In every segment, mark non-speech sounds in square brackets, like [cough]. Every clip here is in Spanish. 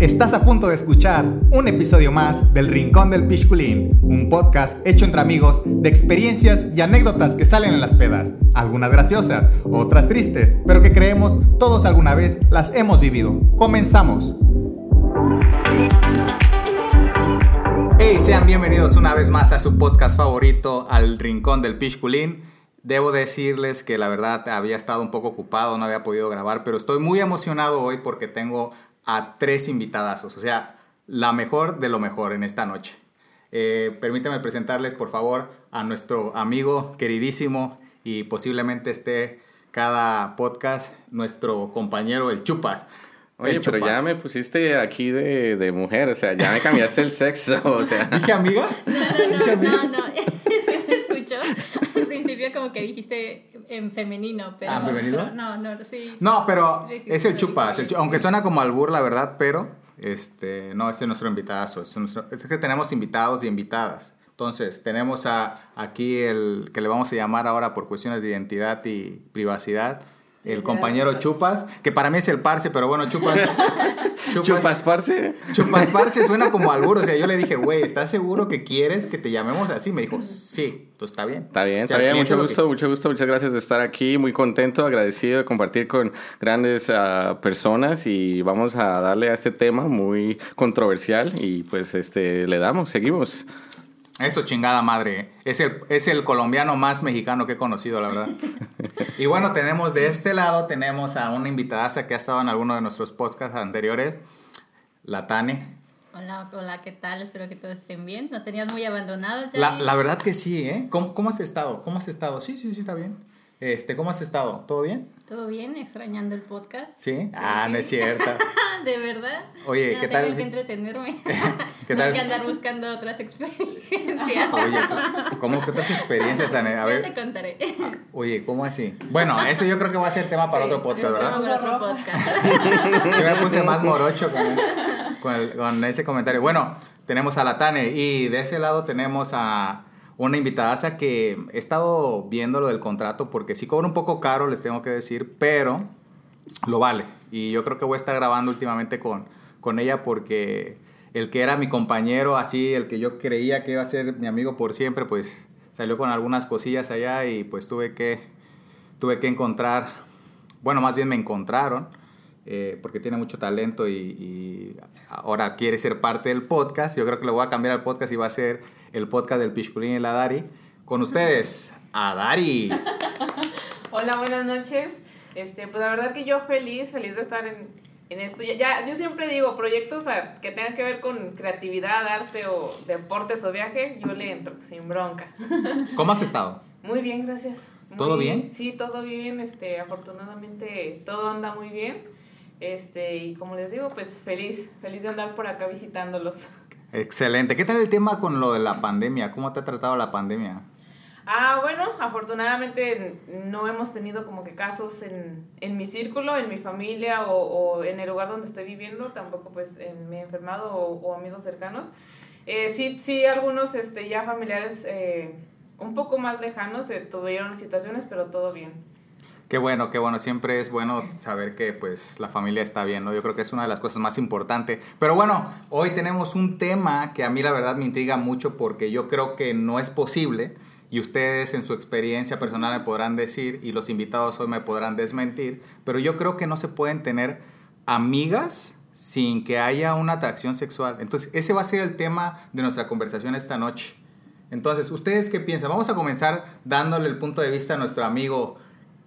Estás a punto de escuchar un episodio más del Rincón del Pichculín, un podcast hecho entre amigos de experiencias y anécdotas que salen en las pedas, algunas graciosas, otras tristes, pero que creemos todos alguna vez las hemos vivido. Comenzamos. Hey, sean bienvenidos una vez más a su podcast favorito, al Rincón del Pichculín. Debo decirles que la verdad había estado un poco ocupado, no había podido grabar, pero estoy muy emocionado hoy porque tengo a tres invitadazos, o sea, la mejor de lo mejor en esta noche. Eh, permítanme presentarles, por favor, a nuestro amigo queridísimo y posiblemente esté cada podcast, nuestro compañero el Chupas. Oye, El pero ya me pusiste aquí de, de mujer, o sea, ya me cambiaste el sexo, o sea. [laughs] ¿Dije amiga? No, no, no, no, es [laughs] [laughs] que se escuchó al principio como que dijiste en femenino, pero... Ah, ¿femenino? pero no, no, sí. No, pero es el Chupas, el aunque suena como albur, la verdad, pero este, no, ese es nuestro invitadazo. Es, nuestro- es que tenemos invitados y invitadas. Entonces, tenemos a, aquí el que le vamos a llamar ahora por cuestiones de identidad y privacidad, el compañero Chupas, que para mí es el parce, pero bueno, Chupas. [laughs] Chupas, parce. Chupas [laughs] parce suena como albur. O sea, yo le dije, güey, ¿estás seguro que quieres que te llamemos así? Me dijo, sí, entonces está bien. Está bien, O sea, está bien, mucho que- gusto, mucho gusto, muchas gracias de estar aquí, muy contento, agradecido de compartir con grandes ah, personas y vamos a darle a este tema muy controversial y pues este le damos, seguimos. Eso, chingada madre. Es el, es el colombiano más mexicano que he conocido, la verdad. y bueno, tenemos de este lado, tenemos a una invitada que ha estado en alguno de nuestros podcasts anteriores, la Tane. Hola, hola, ¿qué tal? Espero que todos estén bien. Nos tenías muy abandonados ya. La, la verdad que sí, ¿eh? ¿Cómo, ¿Cómo has estado? ¿Cómo has estado? Sí, sí, sí, está bien. Este, ¿Cómo has estado? ¿Todo bien? ¿Todo bien? ¿Extrañando el podcast? Sí. Ah, no es cierto. [laughs] ¿De verdad? Oye, Ya ¿qué no tengo tal? que entretenerme. [laughs] ¿Qué no tal? [laughs] hay que andar buscando otras experiencias. Oye, ¿cómo que otras experiencias, Tane? A Ya ver. te contaré. Oye, ¿cómo así? Bueno, eso yo creo que va a ser tema para Sí, otro podcast, ¿verdad? tema para otro podcast. Yo me puse más morocho con, con, el- con ese comentario. Bueno, tenemos a la Tane y de ese lado tenemos a una invitada que he estado viendo lo del contrato porque sí cobra un poco caro, les tengo que decir, pero lo vale. Y yo creo que voy a estar grabando últimamente con, con ella porque el que era mi compañero, así, el que yo creía que iba a ser mi amigo por siempre, pues salió con algunas cosillas allá y pues tuve que, tuve que encontrar, bueno, más bien me encontraron, eh, porque tiene mucho talento y, y ahora quiere ser parte del podcast. Yo creo que le voy a cambiar al podcast y va a ser el podcast del Pichculín y la Dari. Con ustedes, a Dari. [laughs] Hola, buenas noches. Este, pues la verdad que yo feliz, feliz de estar en, en esto. Ya, ya, yo siempre digo, proyectos a- que tengan que ver con creatividad, arte o deportes o viaje, yo le entro sin bronca. [laughs] ¿Cómo has estado? Muy bien, gracias. Muy- ¿Todo bien? Sí, todo bien. Este, afortunadamente todo anda muy bien. Este, y como les digo, pues feliz, feliz de andar por acá visitándolos. Excelente. ¿Qué tal el tema con lo de la pandemia? ¿Cómo te ha tratado la pandemia? Ah, bueno, afortunadamente no hemos tenido como que casos en, en mi círculo, en mi familia o, o en el lugar donde estoy viviendo, tampoco pues en, me he enfermado o, o amigos cercanos. Eh, sí, sí, algunos este, ya familiares eh, un poco más lejanos eh, tuvieron situaciones, pero todo bien. Qué bueno, qué bueno. Siempre es bueno saber que pues la familia está bien, ¿no? Yo creo que es una de las cosas más importantes. Pero bueno, hoy tenemos un tema que a mí la verdad me intriga mucho porque yo creo que no es posible y ustedes en su experiencia personal me podrán decir y los invitados hoy me podrán desmentir, pero yo creo que no se pueden tener amigas sin que haya una atracción sexual. Entonces, ese va a ser el tema de nuestra conversación esta noche. Entonces, ¿ustedes qué piensan? Vamos a comenzar dándole el punto de vista a nuestro amigo.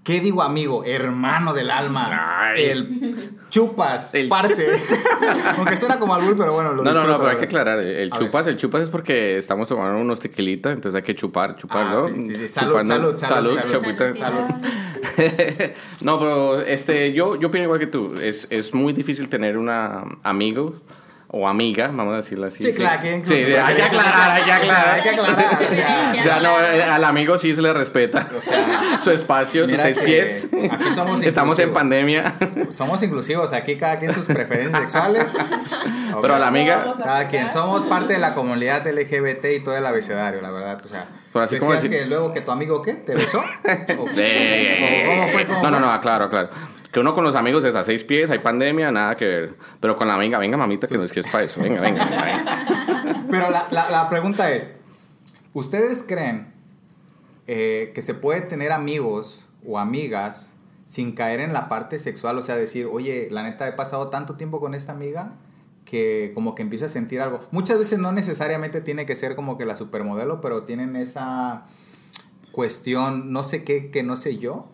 ¿Qué digo amigo? Hermano del alma. Ay. El chupas, El- parce. [laughs] [laughs] Aunque suena como albur, pero bueno, lo No, no, no, pero hay que aclarar, el A chupas, el chupas es porque estamos tomando unos tequilitas, entonces hay que chupar, chupar, Ah, ¿no? sí, sí, sí. Salud, salud, salud, salud. chapita. Salud. [laughs] no, pero este, yo, yo opino igual que tú. Es, es muy difícil tener una amigo o amiga, vamos a decirlo así. Sí, claro, que incluso- Sí, sí, hay que aclarar, hay que aclarar. hay que aclarar, o sea, [laughs] Ya no, al amigo sí se le respeta. O sea, [laughs] su espacio, sus seis pies. aquí somos Estamos en pandemia. Somos inclusivos, aquí cada quien sus preferencias sexuales. [laughs] Pero a la amiga, Cada quien, somos parte de la comunidad LGBT y todo el abecedario, la verdad. O sea, Pero así como decías decir- que luego que tu amigo, ¿qué? ¿Te besó? ¿O- o ¿Cómo fue? ¿Cómo no, no, no, claro, claro. Que uno con los amigos es a seis pies, hay pandemia, nada que ver. Pero con la amiga, venga mamita, que no es que es para eso. Venga, venga. [laughs] Pero la, la, la pregunta es, ¿ustedes creen eh, que se puede tener amigos o amigas sin caer en la parte sexual? O sea, decir, oye, la neta he pasado tanto tiempo con esta amiga que como que empiezo a sentir algo. Muchas veces no necesariamente tiene que ser como que la supermodelo, pero tienen esa cuestión, no sé qué, que no sé yo,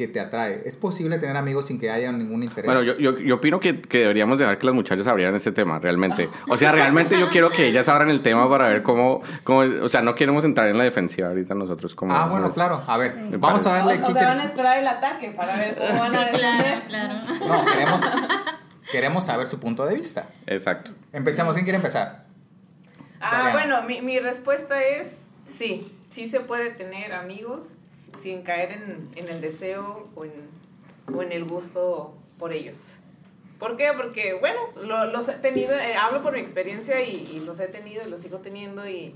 que te atrae. ¿Es posible tener amigos sin que haya ningún interés? Bueno, yo, yo, yo opino que, que deberíamos dejar que las muchachas abrieran este tema, realmente. O sea, realmente yo quiero que ellas abran el tema para ver cómo, cómo o sea, no queremos entrar en la defensiva ahorita nosotros como... ah, bueno, claro. A ver, vamos a darle... O, o ¿quién sea, quiere- van a esperar el ataque para ver cómo van a defender. Claro, claro. No, queremos, queremos saber su punto de vista. Exacto. Empecemos. ¿Quién quiere empezar? Ah, bueno, mi, mi respuesta es sí, sí se puede tener amigos sin caer en, en el deseo o en, o en el gusto por ellos. ¿Por qué? Porque, bueno, lo- los he tenido, eh, hablo por mi experiencia y, y los he tenido y los sigo teniendo y,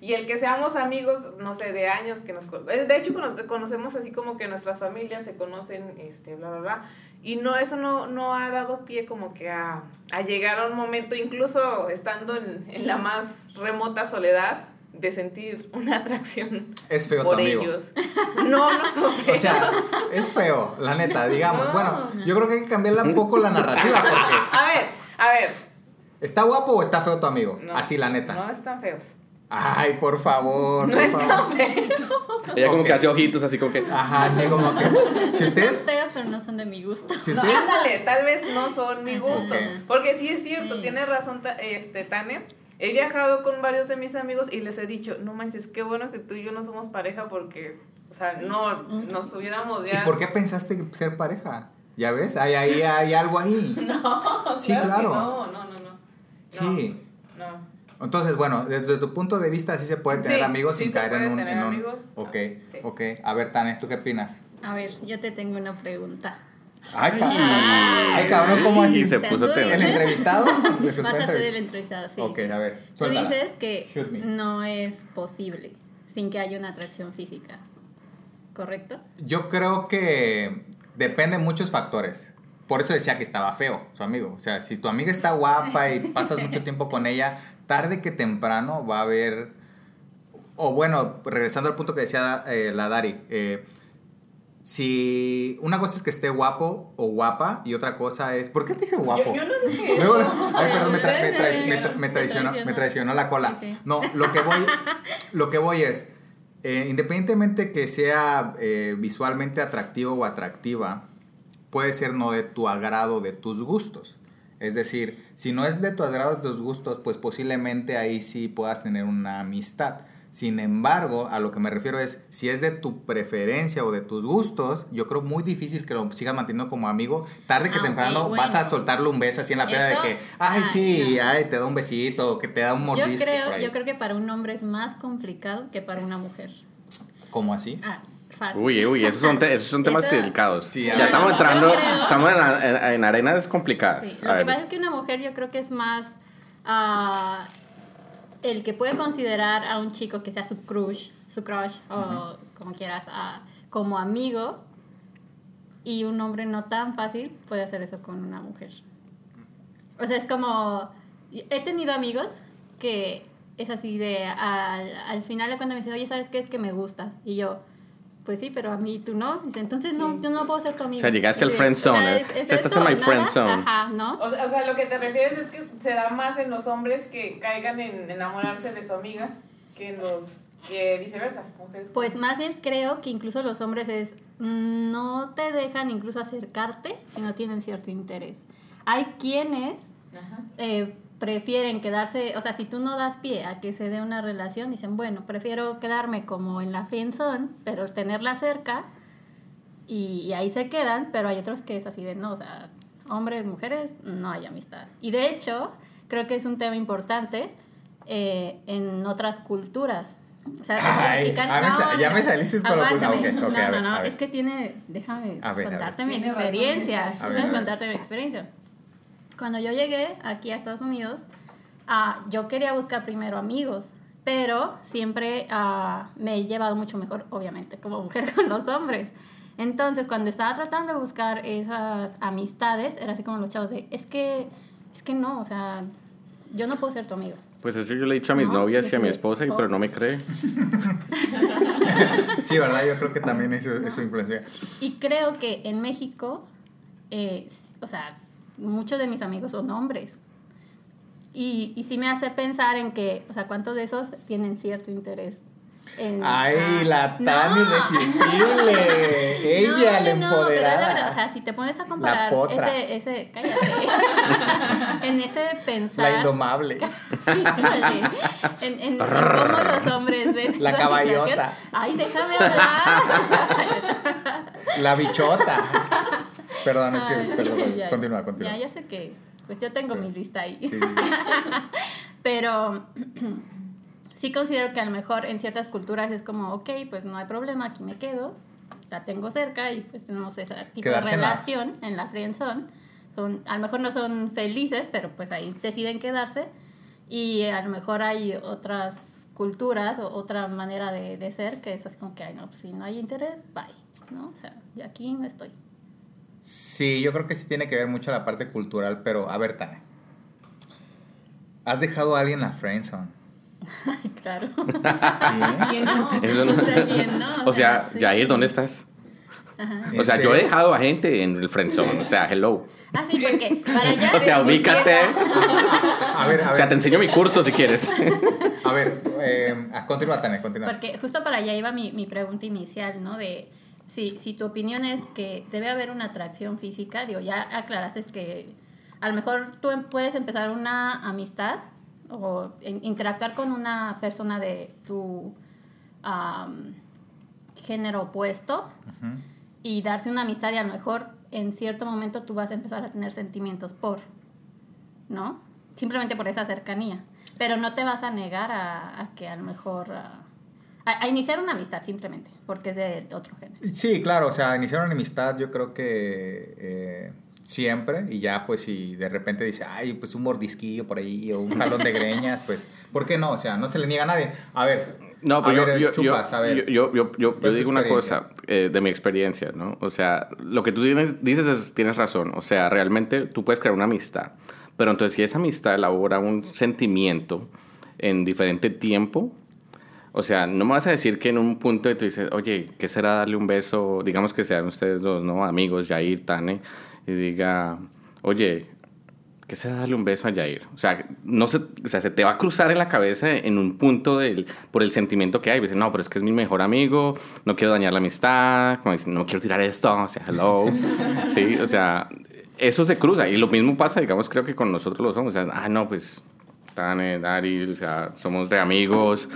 y el que seamos amigos, no sé, de años que nos... eh, De hecho, cono- conocemos así como que nuestras familias se conocen, este, bla, bla, bla. Y no, eso no, no ha dado pie como que a, a llegar a un momento, incluso estando en, en la más remota soledad, de sentir una atracción Es feo tu por amigo. ellos. No, no son O sea, es feo, la neta, digamos. No. Bueno, yo creo que hay que cambiarle un poco la narrativa porque A ver, a ver. ¿está guapo o está feo tu amigo? No, Así, la neta. No están feos. Ay, por favor, No por favor. feos. Ella como que hace ojitos así como que... Ajá, así como que. Si Son ustedes. feos, pero no son de mi gusto. Si No, ustedes. ándale, tal vez no son mi gusto. Porque sí es cierto, Sí. tiene razón este, Tania. He viajado con varios de mis amigos y les he dicho, no manches, qué bueno que tú y yo no somos pareja porque, o sea, no, nos hubiéramos ¿Y ya... por qué pensaste ser pareja? ¿Ya ves? Hay, hay, hay algo ahí. [laughs] No, Sí, claro que claro. No, no, no, no. Sí. No. Entonces, bueno, desde tu punto de vista, sí se puede tener Sí, amigos sí sin se caer en un. tener en un- amigos. Ok, Sí. ok. A ver, Tane, ¿tú qué opinas? A ver, yo te tengo una pregunta. Ay, cabrón. Ay, cabrón, ¿cómo así? Se puso. ¿El dices- entrevistado? [laughs] Vas a ser el entrevistado. sí. Ok, sí. a ver. Tú dices que no es posible sin que haya una atracción física. ¿Correcto? Yo creo que depende de muchos factores. Por eso decía que estaba feo, su amigo. O sea, si tu amiga está guapa y pasas mucho tiempo con ella, tarde que temprano va a haber... O bueno, regresando al punto que decía eh, la Dari, eh, si una cosa es que esté guapo o guapa y otra cosa es... ¿Por qué te dije guapo? Yo, yo no dije Luego, ay, perdón, me, tra- me tra- Sí, me tra- me te traicionó, me traicionó. la cola. Sí. No, lo que voy, lo que voy es, eh, independientemente que sea eh, visualmente atractivo o atractiva, puede ser no de tu agrado, de tus gustos. Es decir, si no es de tu agrado, de tus gustos, pues posiblemente ahí sí puedas tener una amistad. Sin embargo, a lo que me refiero es, si es de tu preferencia o de tus gustos, yo creo muy difícil que lo sigas manteniendo como amigo. Tarde que Ah, temprano vas a soltarle un beso así en la peda de que, ay, ah, sí, no. ay, te da un besito, o que te da un Yo mordisco. por creo, yo creo que para un hombre es más complicado que para una mujer. ¿Cómo así? Ah, fácil. Uy, uy, [laughs] esos son, te- esos son temas Eso- delicados. Sí, ya estamos Yo entrando, creo- estamos en, en- en arenas complicadas. Sí, A Lo que ver. pasa es que una mujer yo creo que es más ah, el que puede considerar a un chico que sea su crush, su crush o como quieras, ah, como amigo y un hombre no tan fácil puede hacer eso con una mujer. O sea, es como he tenido amigos que es así de al, al final de cuentas me dicen, oye, ¿sabes qué? Es que me gustas. Y yo, pues sí, pero a mí tú no. Dice, entonces no, yo no puedo ser tu amigo. O sea, llegaste al friend zone, o sea, ¿eh? es- es Estás en my nada, friend zone. Ajá, ¿no? O sea, o sea, lo que te refieres es que se da más en los hombres que caigan en enamorarse de su amiga que en los que viceversa. mujeres. Pues más bien creo que incluso los hombres es mm, no te dejan incluso acercarte si no tienen cierto interés. Hay quienes Ajá. eh, prefieren quedarse, o sea, si tú no das pie a que se dé una relación, dicen, bueno, prefiero quedarme como en la friendzone, pero tenerla cerca y, y ahí se quedan, pero hay otros que es así de no, o sea, hombres, mujeres, no hay amistad. Y de hecho, creo que es un tema importante eh, en otras culturas. O sea, Ay, me ya me saliste con ok, no, ver, no, no, es que tiene, déjame ver. contarte mi experiencia, déjame contarte mi experiencia. Cuando yo llegué aquí a Estados Unidos, ah, yo quería buscar primero amigos, pero siempre ah, me he llevado mucho mejor, obviamente, como mujer [laughs] con los hombres. Entonces, cuando estaba tratando de buscar esas amistades, era así como los chavos de, es que, es que no, o sea, yo no puedo ser tu amigo. Pues eso yo le he dicho a mis No, novias y a mi esposa, y- oh. pero no me cree. [laughs] Sí, ¿verdad? Yo creo que también eso, eso influencia. Y creo que en México, eh, o sea, muchos de mis amigos son hombres. Y, y sí me hace pensar en que, o sea, ¿cuántos de esos tienen cierto interés? En, Ay, ah, la no. tan irresistible. [laughs] Ella, la No, no, no, pero es la verdad, empoderada. o sea, si te pones a comparar ese, ese, cállate, [laughs] en ese pensar, La indomable. [laughs] Sí, en, en, en cómo los hombres ven La caballota. Ay, déjame hablar. La bichota. Perdón, es que. Perdón, ya, continúa, continúa. Ya, ya sé que, pues yo tengo mi lista ahí. Sí, sí, sí. [laughs] Pero [clears throat] sí considero que a lo mejor en ciertas culturas es como, ok, pues no hay problema, aquí me quedo, la tengo cerca y pues tenemos ese tipo Quedarse de en la- relación en la friendzone. Son, a lo mejor no son felices, pero pues ahí deciden quedarse. Y a lo mejor hay otras culturas o otra manera de, de ser que es así como que, ay, no, pues si no hay interés, bye, ¿no? O sea, yo aquí no estoy. Sí, yo creo que sí tiene que ver mucho la parte cultural, pero a ver, Tane. ¿Has dejado a alguien en la friendzone? Ay, claro. [laughs] Sí. ¿Quién no? [laughs] Eso no- O sea, ¿quién no? O sea, sí. Jair, ¿dónde estás? ¿En O sea, yo he dejado a gente en el friendzone, o sea, hello. Ah, sí, porque para [laughs] allá. O sea, ubícate. A ver, a O sea, te ver. enseño mi curso si quieres. A ver, eh, ah, continúa, Tane, continúa. Porque justo para allá iba mi, mi pregunta inicial, ¿no? De si, si tu opinión es que debe haber una atracción física, digo, ya aclaraste que a lo mejor tú em- puedes empezar una amistad o interactuar con una persona de tu am, género opuesto y darse una amistad y a lo mejor en cierto momento tú vas a empezar a tener sentimientos por, ¿no? Simplemente por esa cercanía. Pero no te vas a negar a, a que a lo mejor... a- a, a iniciar una amistad simplemente, porque es de otro género. Sí, claro, o sea, iniciar una amistad yo creo que eh, siempre y ya pues si de repente dice, ay, pues un mordisquillo por ahí o un jalón de greñas, pues, ¿por qué no? O sea, no se le niega a nadie. A ver, No, a pero ver, yo, chupas, yo, a ver. yo, yo, yo- yo ¿Cuál es tu digo una cosa eh, de mi experiencia, ¿no? O sea, lo que tú tienes, dices es- tienes razón. O sea, realmente tú puedes crear una amistad, pero entonces si esa amistad elabora un sentimiento en diferente tiempo, o sea, no me vas a decir que en un punto de tú dices, oye, ¿qué será darle un beso? Digamos que sean ustedes dos, ¿no? Amigos, Jair, Tane, y diga, oye, ¿qué será darle un beso a Jair? O sea, no se, o sea, se te va a cruzar en la cabeza en un punto del, por el sentimiento que hay. Dices, no, pero es que es mi mejor amigo, no quiero dañar la amistad, como dicen, no quiero tirar esto, o sea, hello. [laughs] sí, o sea, eso se cruza. Y lo mismo pasa, digamos, creo que con nosotros los hombres. O sea, ah, no, pues, Tane, Dari, o sea, somos re amigos,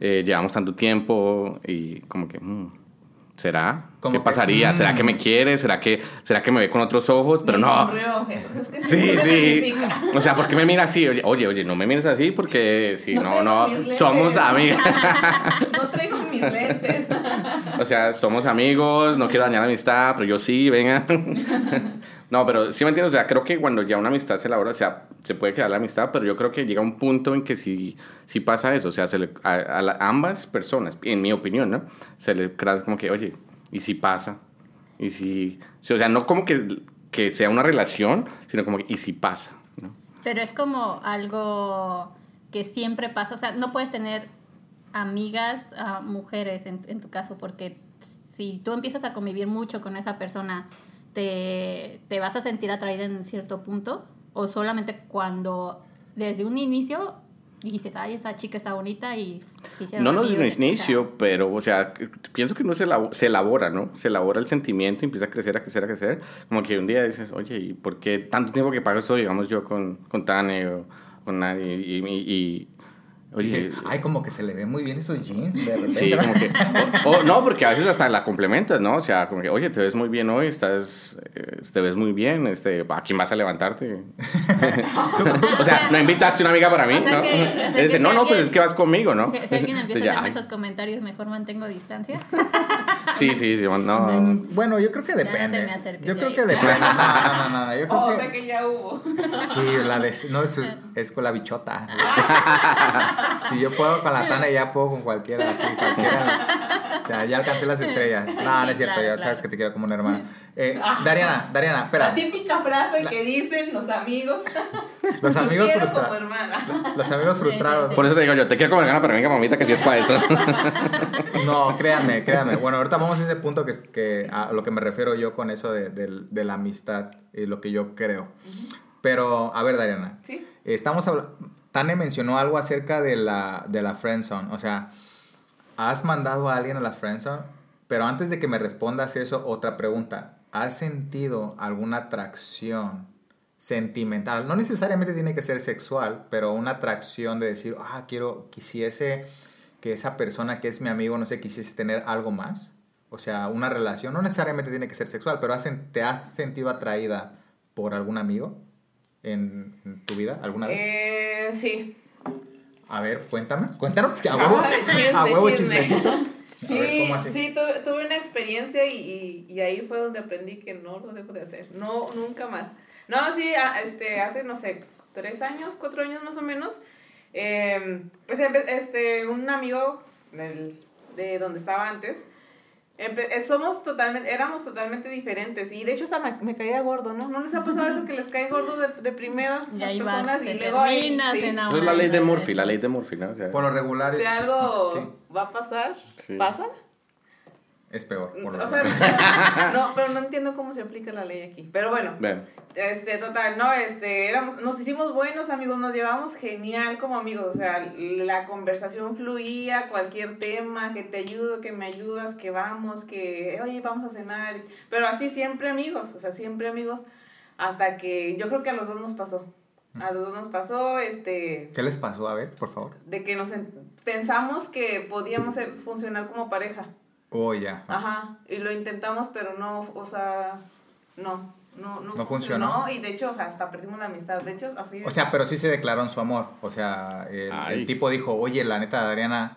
eh, llevamos tanto tiempo y como que, mm, ¿será? ¿Qué que, pasaría? ¿Será mm. que me quiere? ¿Será que, ¿Será que me ve con otros ojos? Pero Me no. sonrió, Eso Sí, [laughs] sí. O sea, ¿por qué me mira así? Oye, oye, oye, no me mires así porque si No no, somos amigos. [laughs] [laughs] No traigo mis lentes. O sea, somos amigos, no quiero dañar la amistad, pero yo sí, venga. No, pero sí me entiendes, o sea, creo que cuando ya una amistad se elabora, o sea, se puede crear la amistad, pero yo creo que llega un punto en que sí, sí pasa eso, o sea, se le- a, ambas personas, en mi opinión, ¿no? Se le crea como que, oye, ¿y si pasa? ¿Y si...? o sea, no como que, que sea una relación, sino como que, ¿y si pasa? ¿no? Pero es como algo que siempre pasa, o sea, no puedes tener amigas ah, mujeres en, en tu caso, porque si tú empiezas a convivir mucho con esa persona, te, te vas a sentir atraída en cierto punto, o solamente cuando desde un inicio dijiste, ay, esa chica está bonita y se hicieron No, no desde amigos", el o sea, inicio, pero, o sea, pienso que uno se, elabo- se elabora, ¿no? Se elabora el sentimiento, empieza a crecer, a crecer, a crecer. Como que un día dices, oye, ¿y por qué tanto tiempo que pago esto, digamos, yo con, con Tane o con nadie? Y, y- y- oye, Dije, ay, como que se le ven muy bien esos jeans de repente. Sí, como que. O, o no, porque a veces hasta la complementas, ¿no? O sea, como que, oye, te ves muy bien hoy, estás. eh, te ves muy bien, este, ¿a quién vas a levantarte? [laughs] o sea, no invitaste una amiga para mí, O sea ¿no? que- o sea Y que dice, si no, no, pues es que vas conmigo, ¿no? Si, si alguien [laughs] empieza Entonces a hacerme ay, esos comentarios, mejor mantengo distancia. [laughs] Sí, sí, sí, no. Mm, Bueno, yo creo que depende. acerques yo creo que depende. No, no, no, no. Yo creo Oh, o que. sea que ya hubo. Sí, la de. No, es, es con la bichota. Si yo puedo con la Tana, ya puedo con cualquiera. Sí, cualquiera. sea, ya alcancé las estrellas. No, no es cierto, claro, ya claro. sabes que te quiero como una hermana. [laughs] Eh, Dariana, Dariana, espera. La típica frase que dicen los amigos. Los "Te amigos como frustrados. hermana. Los amigos frustrados. Por eso te digo yo, te quiero comer gana, pero venga, mamita, que sí es para eso. No, créanme, créanme. Bueno, ahorita vamos a ese punto que, que a lo que me refiero yo con eso de, del- de la amistad y lo que yo creo. Pero, a ver, Dariana. ¿Sí? Estamos hablando. Tane mencionó algo acerca de la, de la friendzone. O sea, ¿has mandado a alguien a la friendzone? Pero antes de que me respondas eso, otra pregunta. ¿Has sentido alguna atracción sentimental? No necesariamente tiene que ser sexual, pero una atracción de decir, ah, quiero, quisiese que esa persona que es mi amigo, no sé, quisiese tener algo más. O sea, una relación. No necesariamente tiene que ser sexual, pero ¿te has sentido atraída por algún amigo en, en tu vida alguna vez? Eh, sí. A ver, cuéntame. Cuéntanos. A huevo, a huevo chisme. chismecito. Sí, ver, ¿cómo así? sí, tuve, tuve una experiencia y, y, y ahí fue donde aprendí que no lo debo de hacer. No, nunca más. No, sí, a- este, hace, no sé, tres años, cuatro años más o menos, eh, pues este, un amigo del- de donde estaba antes, empe- eh, somos totalmente, éramos totalmente diferentes y de hecho hasta me, me caía gordo, ¿no? ¿No les ha pasado eso que les cae gordo de, de primera Y ahí vas, personas te y luego ahí, sí. es la ley de. Murphy, la ley de Murphy, ¿no? O sea, Por lo regular Si es, algo sí, va a pasar, Sí. pasa. Es peor. Por lo O sea, [laughs] no, pero no [laughs] entiendo cómo se aplica la ley aquí. Pero bueno, Ven. este, total, no, este, éramos, nos hicimos buenos amigos, nos llevamos genial como amigos, o sea, la conversación fluía, cualquier tema, que te ayudo, que me ayudas, que vamos, que, oye, vamos a cenar, pero así siempre amigos, o sea, siempre amigos, hasta que yo creo que a los dos nos pasó, a los dos nos pasó, este, ¿Qué les pasó? A ver, por favor. de que nos en- pensamos que podíamos ser- funcionar como pareja. Oh, ya. Ajá, y lo intentamos, pero no, o sea, no, no, no, No funcionó. Y de hecho, o sea, hasta perdimos la amistad. De hecho, así. O sea, pero sí se declararon su amor. O sea, el, tipo dijo, oye, la neta, Dariana,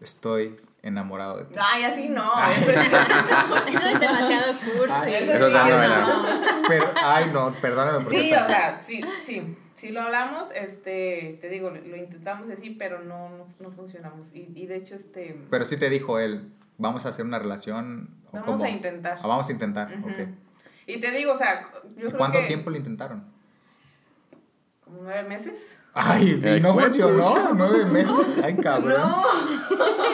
estoy enamorado de ti. Ay, así no. [laughs] Ay. eso- Eso es demasiado cursi. Ah, eso Eso es no. Pero, ay, no, perdóname. porque Sí, o sea, sí, sí. Sí lo hablamos, este, te digo, lo, lo intentamos así, pero no, no, no funcionamos. Y, y de hecho, este, Pero sí te dijo él, vamos a hacer una relación. ¿o vamos cómo? a intentar. Ah, vamos a intentar, ok. Y te digo, o sea, yo ¿Y creo cuánto que tiempo lo intentaron? como nueve meses. Ay, y no funcionó, nueve [laughs] meses. Ay, cabrón. No,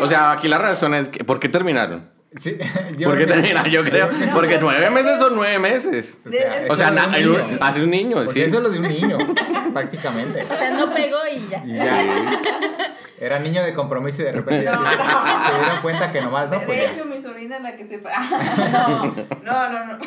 O sea, aquí la razón es, que, ¿por qué terminaron? Sí, [laughs] yo ¿Por qué terminaron? Yo creo, porque nueve meses son nueve meses. O sea, O eso sea, es lo de na- un el- niño. hace un niño, O sea, sí. eso es lo de un niño, [laughs] prácticamente. O sea, no pegó y ya. Y ya. Era niño de compromiso y de repente ya No. se, se dieron cuenta que nomás no, de, pues de hecho, mi sobrina la que sepa. No, no, no.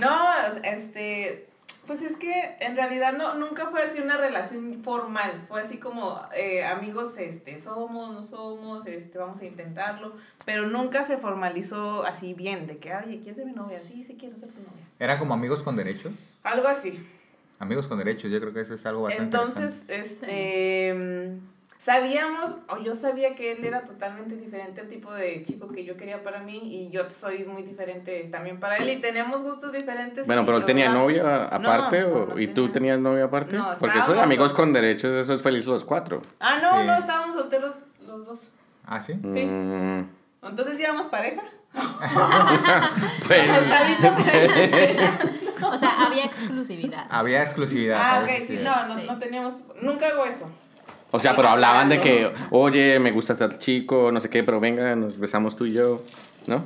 No, [laughs] este, pues es que en realidad no, nunca fue así una relación formal, fue así como eh, amigos, este, somos, no somos, este, vamos a intentarlo, pero nunca se formalizó así bien, de que, oye, ¿quieres ser mi novia? Sí, sí quiero ser tu novia. Eran como amigos con derechos. Algo así. Amigos con derechos, yo creo que eso es algo bastante Entonces, este, mm, sabíamos, o yo sabía que él era totalmente diferente al tipo de chico que yo quería para mí y yo soy muy diferente también para él y tenemos gustos diferentes. Bueno, pero él tenía verdad- novia aparte No, o, no y tú tenía. tenías novia aparte? No, Porque eso de amigos con derechos, eso es feliz los cuatro. Ah, no, Sí. no, estábamos solteros los dos. Ah, sí. Sí. Mm, Entonces sí éramos pareja. [laughs] pues. [laughs] O sea, había exclusividad. Había exclusividad. ah, ok, sí, no, no, Sí. no teníamos, nunca hago eso. O sea, pero hablaban de que, oye, me gusta este chico, no sé qué, pero venga, nos besamos tú y yo, ¿no?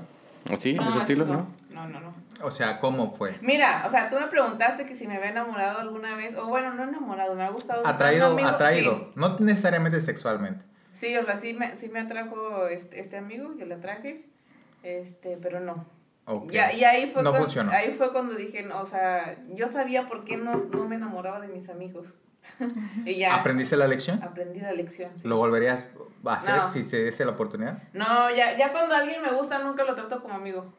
¿Así? ¿En ese así estilo, no? No, no, no. O sea, ¿cómo fue? Mira, o sea, tú me preguntaste que si me había enamorado alguna vez, o bueno, no enamorado, me ha gustado. Atraído, amigo, atraído. No necesariamente sexualmente. Sí, sí, o sea, sí me, sí me atrajo este, este amigo, yo le atraje, este, pero no. Ok. Ya, y ahí fue, No cuando, funcionó. ahí fue cuando dije, no, o sea, yo sabía por qué no, no me enamoraba de mis amigos. [laughs] y ya ¿Aprendiste la lección? aprendí la lección. sí. ¿Lo volverías a hacer No. si se diese la oportunidad? No, ya, ya cuando alguien me gusta, nunca lo trato como amigo.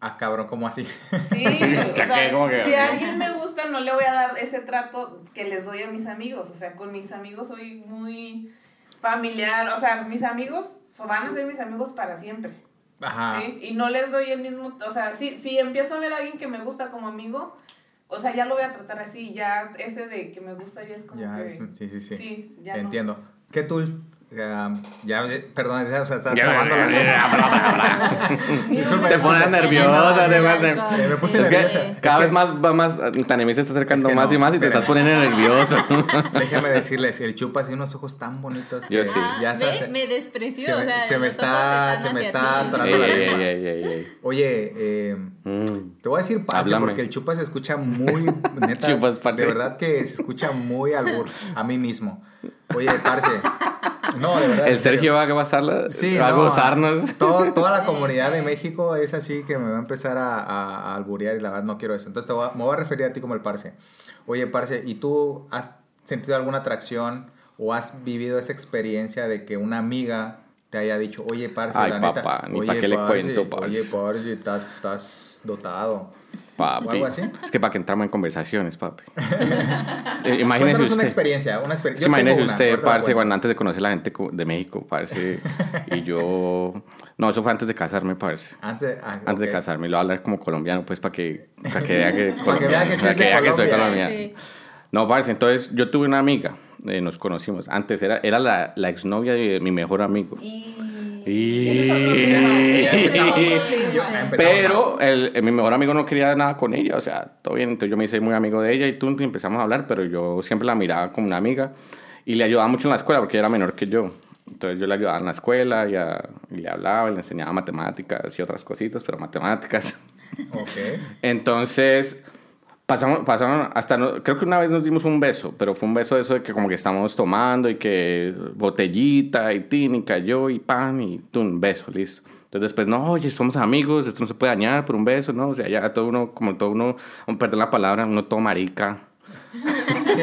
Ah, cabrón, ¿cómo así? Sí, [laughs] o sea, ¿Cómo que? si a alguien me gusta, no le voy a dar ese trato que les doy a mis amigos. O sea, con mis amigos soy muy familiar. O sea, mis amigos so- van a ser mis amigos para siempre. Ajá. ¿sí? Y no les doy el mismo. O sea, si, si empiezo a ver a alguien que me gusta como amigo, o sea, ya lo voy a tratar así. Ya ese de que me gusta ya es como Ya, que. sí, sí, sí. Sí, ya no. Entiendo. ¿Qué tú, Ah, ya, perdón, o sea, está trabando la [laughs] [laughs] Disculpe, Te pones nerviosa, te pones Eh, me puse Es que nerviosa. cada Es vez que- más va más, Tanemi se está acercando Es que más no, y más y te estás poniendo nervioso. [laughs] Déjenme decirles, el chupa tiene unos ojos tan bonitos Yo que sí. Ah, ya está. se- me despreció. se me- o sea, se me los ojos está- se me está atorando la lengua. Oye, eh, Mm. te voy a decir parce Háblame. porque el chupa se escucha muy, neta, Chupas, de verdad que se escucha muy albur a mí mismo. Oye, parce, no, de verdad. El. Sergio va a pasarla, Sí, va a no, gozarnos. todo- toda la comunidad de México es así que me va a empezar a, a, a alburear y la verdad no quiero eso. Entonces te voy a- me voy a referir a ti como el parce. Oye, parce, ¿y tú has sentido alguna atracción o has vivido esa experiencia de que una amiga te haya dicho, oye, parce, Ay, la papá, neta, ni oye, pa' qué le parce, cuento, parce". Oye, parce, estás dotado. Papi. ¿O algo así? Es que para que entramos en conversaciones, papi. [laughs] Eh, imagínese Cuéntanos una usted. experiencia, una experiencia. Es que imagínese usted, la parce, cuando antes de conocer a la gente de México, parce, y yo... No, eso fue antes de casarme, parce. Antes, ah, Antes de casarme, lo voy a hablar como colombiano, pues, para que, para que vea que, [laughs] Para que vea que sí para de vea que soy Colombia. colombiano. Sí. No, parce, entonces yo tuve una amiga, eh, nos conocimos. Antes era, era la, la exnovia de mi mejor amigo. Y... [laughs] Y- Pero el, el- mi mejor amigo no quería nada con ella, o sea, todo bien. Entonces yo me hice muy amigo de ella y tú y empezamos a hablar, pero yo siempre la miraba como una amiga y le ayudaba mucho en la escuela porque ella era menor que yo. Entonces yo le ayudaba en la escuela y, a- y le hablaba y le enseñaba matemáticas y otras cositas, pero matemáticas. Ok. [laughs] Entonces, pasamos, pasaron hasta, no- creo que una vez nos dimos un beso, pero fue un beso de eso de que como que estábamos tomando y que botellita y tínica, yo y pan y tú un beso, listo. Entonces después, no, oye, somos amigos, esto no se puede dañar por un beso, ¿no? O sea, ya todo uno, como todo uno, perdón la palabra, uno todo marica. Sí,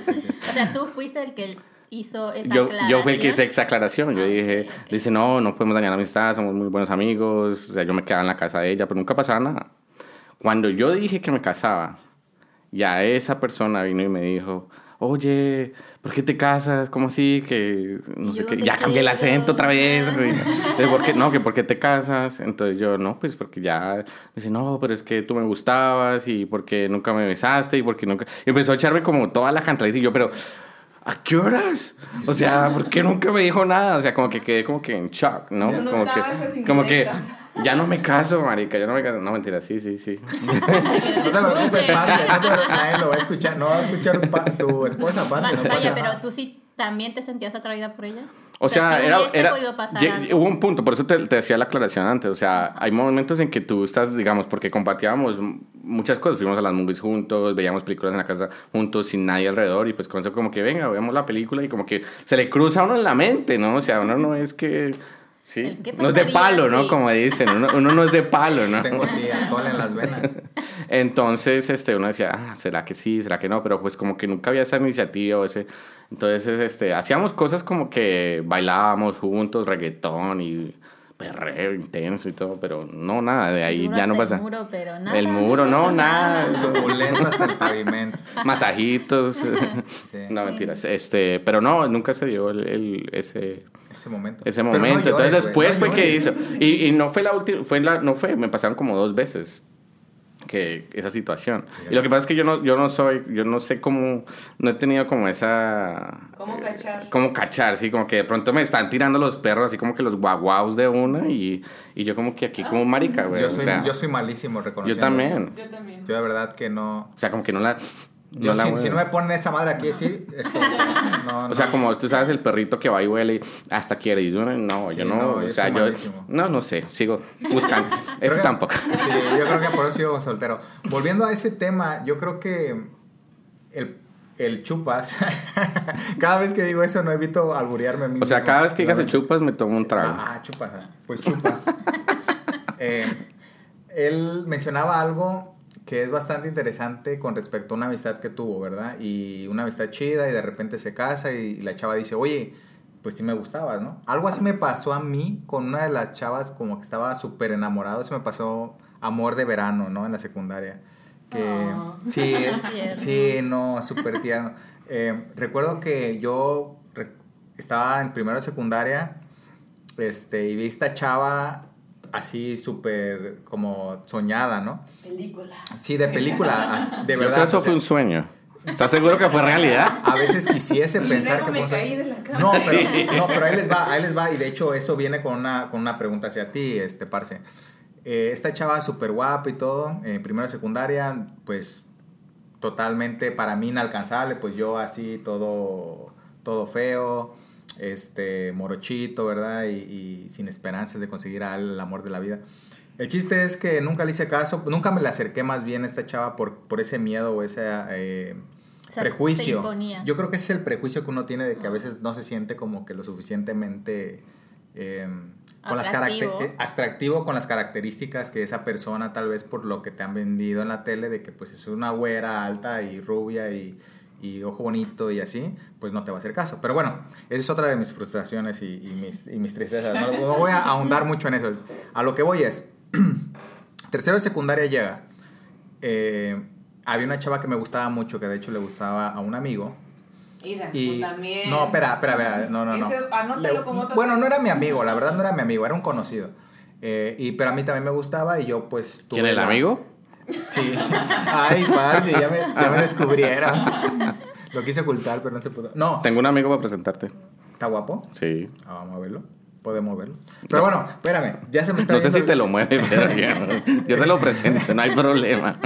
sí, sí. O sea, tú fuiste el que hizo esa Yo, yo fui el que hice aclaración. esa aclaración. Yo Ah, dije, ok, ok. dice, no, no podemos dañar la amistad, somos muy buenos amigos. O sea, yo me quedaba en la casa de ella, pero nunca pasaba nada. Cuando yo dije que me casaba, ya esa persona vino y me dijo, oye, ¿por qué te casas? ¿Cómo así? Que no sé qué. Ya cambié el acento otra vez. güey. Entonces, ¿por qué? No, que ¿por qué te casas? Entonces yo, no, pues porque ya. Me dice, no, pero es que tú me gustabas y porque nunca me besaste y porque nunca. Y empezó a echarme como toda la cantaleta y yo, pero. ¿A qué horas? O sea, ¿por qué nunca me dijo nada? O sea, como que quedé como que en shock, ¿no? Notaba Como que, como que. Ya no me caso, marica, ya no me caso. No, mentira, sí, sí, sí. No te preocupes, parce, no te preocupes, nadie lo va a escuchar, no va a escuchar pa- tu esposa, parce, no Vaya, pero tú sí también te sentías atraída por ella. O sea, era, pasar hubo un punto, por eso te, te decía la aclaración antes, o sea, hay momentos en que tú estás, digamos, porque compartíamos muchas cosas, fuimos a las movies juntos, veíamos películas en la casa juntos sin nadie alrededor y pues con eso como que venga, veamos la película y como que se le cruza a uno en la mente, ¿no? O sea, uno no es que... Sí, El ¿qué no es de palo, ¿no? Como dicen, uno, uno no es de palo, ¿no? Tengo así atole en las venas. [laughs] Entonces, este, uno decía, ah, ¿será que sí? ¿Será que no? Pero pues como que nunca había esa iniciativa o ese... Entonces, este, hacíamos cosas como que bailábamos juntos, reggaetón y perreo intenso y todo, pero no, nada, de ahí ya no pasa. El muro, pero nada. El muro, no, nada. Suculento hasta el pavimento. [laughs] Masajitos. Sí. No, mentiras. Este, pero no, nunca se dio el, el- ese, Ese momento. ese Pero no momento. llores, Entonces después no fue que hizo. Y, y no fue la última, fue la, no fue, me pasaron como dos veces que esa situación. Y lo que pasa es que yo no, yo no soy, yo no sé cómo, no he tenido como esa... ¿Cómo eh, cachar? Como cachar, sí, como que de pronto me están tirando los perros, así como que los guaguaus de una y, y yo como que aquí como marica, güey. Yo o soy, sea, yo soy malísimo yo reconociendo también. Yo también. Yo de verdad que no... O sea, como que no la... Yo no la si, no me ponen esa madre aquí, sí, esto, [laughs] no, O sea, no. como tú sabes, el perrito que va y huele y hasta quiere. Yo no, no, Sí, yo no, no, o yo sea, soy yo. malísimo. No, no sé, sigo buscando. [laughs] Este que- tampoco. Sí, yo creo que por eso sigo soltero. Volviendo a ese tema, yo creo que el, el chupas, [laughs] cada vez que digo eso no evito alburearme a mí O sea, mismo. cada vez que digas el chupas, me tomo un trago. Ah, ah, chupas. ah, Pues chupas. Eh, él mencionaba algo que es bastante interesante con respecto a una amistad que tuvo, ¿verdad? Y una amistad chida y de repente se casa y la chava dice, oye, pues sí me gustabas, ¿no? Algo así me pasó a mí con una de las chavas como que estaba súper enamorado, eso me pasó amor de verano, ¿no? En la secundaria. Que Ah. sí, [laughs] Tierno. sí, no, súper tierno. Eh, recuerdo que yo re- estaba en primero de secundaria este, y vi esta chava así súper como soñada, ¿no? Película. Sí, de película, [laughs] de Yo verdad. creo que eso o sea, fue un sueño. ¿Estás seguro que fue [laughs] realidad? A veces quisiese Y pensar luego que me fue... caí de la cama. No, pero, [laughs] no, pero ahí les va, ahí les va. Y de hecho eso viene con una, con una pregunta hacia ti, este parce. Eh, esta chava súper guapa y todo, eh, primero secundaria, pues totalmente para mí inalcanzable, pues yo así todo, todo feo, este, morochito, ¿verdad? Y, y sin esperanzas de conseguir al el amor de la vida. El chiste es que nunca le hice caso, nunca me le acerqué más bien a esta chava por, por ese miedo o ese eh, O sea, prejuicio. Yo creo que ese es el prejuicio que uno tiene de que a veces no se siente como que lo suficientemente eh, con las Atractivo. eh, atractivo con las características que esa persona tal vez por lo que te han vendido en la tele de que pues es una güera alta y rubia y, y ojo bonito y así, pues no te va a hacer caso. Pero bueno, esa es otra de mis frustraciones y, y mis, y mis tristezas. No, no voy a ahondar mucho en eso. A lo que voy es, [clears throat] tercero de secundaria llega. eh, había una chava que me gustaba mucho, que de hecho le gustaba a un amigo. Mira, Y, tú también. no, espera, espera, espera, no, no, no. Anótalo como bueno, no era mi amigo, la verdad no era mi amigo, era un conocido. Eh, y, pero a mí también me gustaba y yo pues tuve ¿Quién el la- amigo? Sí. Ay, parce, ya me, ya me descubrieron. Lo quise ocultar, pero no se pudo. No, Tengo un amigo para presentarte. ¿está guapo? Sí. Ah, vamos a verlo. Podemos verlo. Pero bueno, espérame, ya se me está No sé si el- te lo mueve, pero ya, yo te lo presento, no hay [laughs] problema.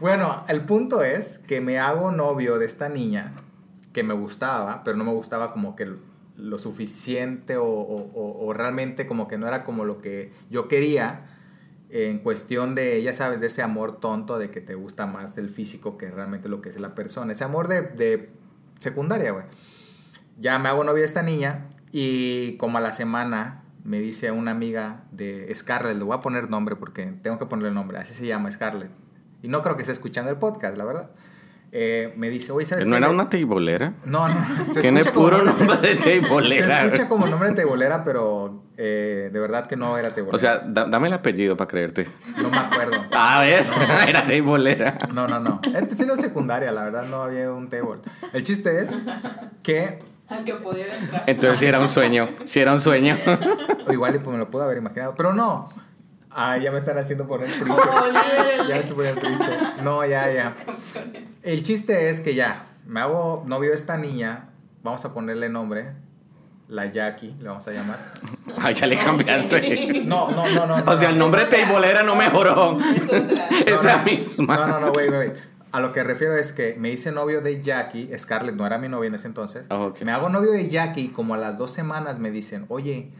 Bueno, el punto es que me hago novio de esta niña que me gustaba, pero no me gustaba como que lo suficiente o, o- o- o realmente como que no era como lo que yo quería en cuestión de, ya sabes, de ese amor tonto de que te gusta más el físico que realmente lo que es la persona. Ese amor de, de secundaria, güey. Ya me hago novia de esta niña y como a la semana me dice una amiga de Scarlett, le voy a poner nombre porque tengo que ponerle nombre, así se llama Scarlett. Y no creo que esté escuchando el podcast, la verdad. Eh, me dice, oye, ¿sabes ¿No qué? era una teibolera? No, no. Se Tiene escucha como puro nombre- de Se teibolera. escucha como nombre de tebolera, pero eh, de verdad que no era tebolera. O sea, da- dame el apellido para creerte. no me acuerdo. Ah, ¿ves? [laughs] Era teibolera. No, no, no. Este sí no es secundaria, la verdad no había un table. El chiste es que Al que pudiera entrar. Entonces sí era un sueño, sí era un sueño. o igual pues, me lo puedo haber imaginado, pero no. Ah, ya me están haciendo poner triste. Ya me estoy poniendo triste. No, ya, ya. [laughs] El chiste es que ya, me hago novio de esta niña, vamos a ponerle nombre, la Jackie, le vamos a llamar. Ay, ya le cambiaste. No, no, no, no. no O sea, el no. nombre de teibolera no mejoró. Esa misma. No, no, no, güey, güey. A lo que refiero es que me hice novio de Jackie, Scarlett no era mi novia en ese entonces. Ah. Me hago novio de Jackie y como a las dos semanas me dicen, oye,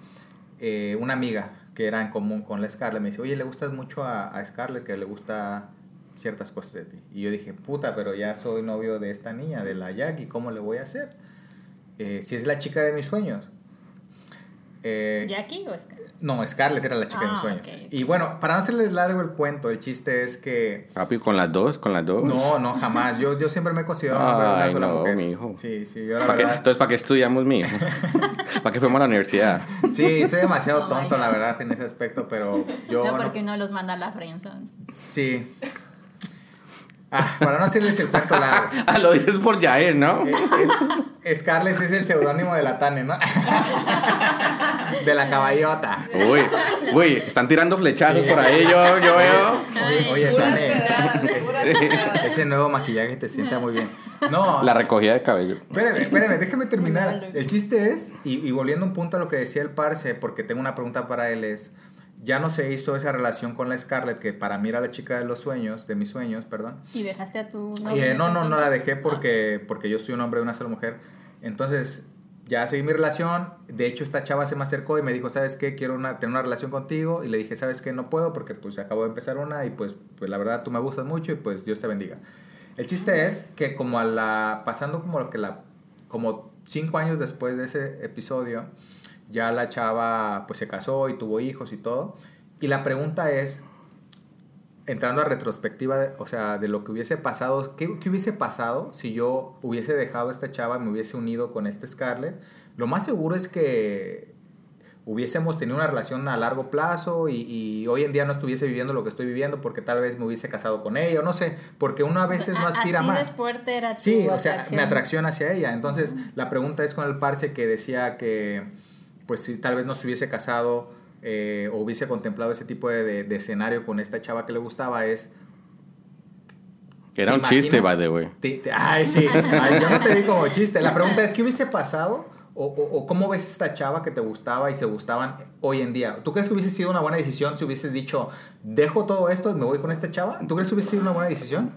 eh, una amiga que era en común con la Scarlett me dice, oye, le gustas mucho a, a Scarlett, que le gusta ciertas cosas de ti. Y yo dije, puta, pero ya soy novio de esta niña, de la Jackie, ¿cómo le voy a hacer? Eh, si es la chica de mis sueños. Eh, ¿Jackie o Scar? No, Scarlett era la chica de mis Ah, sueños. Y bueno, para no hacerles largo el cuento, el chiste es que Papi, con las dos, con las dos. no, no, jamás. Yo, yo siempre me he considerado una sola no, mujer. mijo. Sí, sí, yo la ¿Para qué- verdad. entonces, ¿para qué estudiamos, mijo? [laughs] ¿Para qué fuimos a la universidad? Sí, soy demasiado Oh tonto, la verdad, en ese aspecto, pero yo. No, no- porque uno los manda a la friendzone. Sí. Ah, para no hacerles el cuento largo. [laughs] Ah, lo dices por Jair, ¿no? Eh, eh, Scarlett es el seudónimo de la Tane, ¿no? [laughs] De la caballota. Uy, uy, están tirando flechazos Sí, por ahí, yo, yo veo. Oye, oye, Sí. Ese nuevo maquillaje te sienta muy bien. No, La recogida de cabello. Espérame, espérame, déjame terminar. El chiste es, y, y volviendo un punto a lo que decía el Parce, porque tengo una pregunta para él, es, ya no se hizo esa relación con la Scarlett, que para mí era la chica de los sueños, de mis sueños, perdón. ¿Y dejaste a tu eh, no, no, no la dejé porque, porque yo soy un hombre de una sola mujer. Entonces, ya seguí mi relación. De hecho, esta chava se me acercó y me dijo, ¿sabes qué? Quiero una, tener una relación contigo. Y le dije, ¿sabes qué? No puedo porque pues acabo de empezar una y pues, pues la verdad tú me gustas mucho y pues Dios te bendiga. El chiste es que como a la, pasando como que la, como cinco años después de ese episodio, ya la chava pues se casó y tuvo hijos y todo. Y la pregunta es, entrando a retrospectiva, de- o sea, de lo que hubiese pasado, ¿qué, qué hubiese pasado si yo hubiese dejado a esta chava y me hubiese unido con este Scarlett? Lo más seguro es que hubiésemos tenido una relación a largo plazo y, y hoy en día no estuviese viviendo lo que estoy viviendo porque tal vez me hubiese casado con ella, o no sé, porque uno a veces no aspira así más. de fuerte era Sí, o sea, atracción. mi atracción hacia ella. Entonces, la pregunta es con el parce que decía que, pues, si tal vez no se hubiese casado eh, o hubiese contemplado ese tipo de, de- de escenario con esta chava que le gustaba, es Era ¿Te un chiste, imaginas? by the way. Te- te- ay, sí. Ay, yo no te vi como chiste. La pregunta es, ¿qué hubiese pasado? O, o- o cómo ves esta chava que te gustaba y se gustaban hoy en día? ¿Tú crees que hubiese sido una buena decisión si hubieses dicho, dejo todo esto y me voy con esta chava? ¿Tú crees que hubiese sido una buena decisión?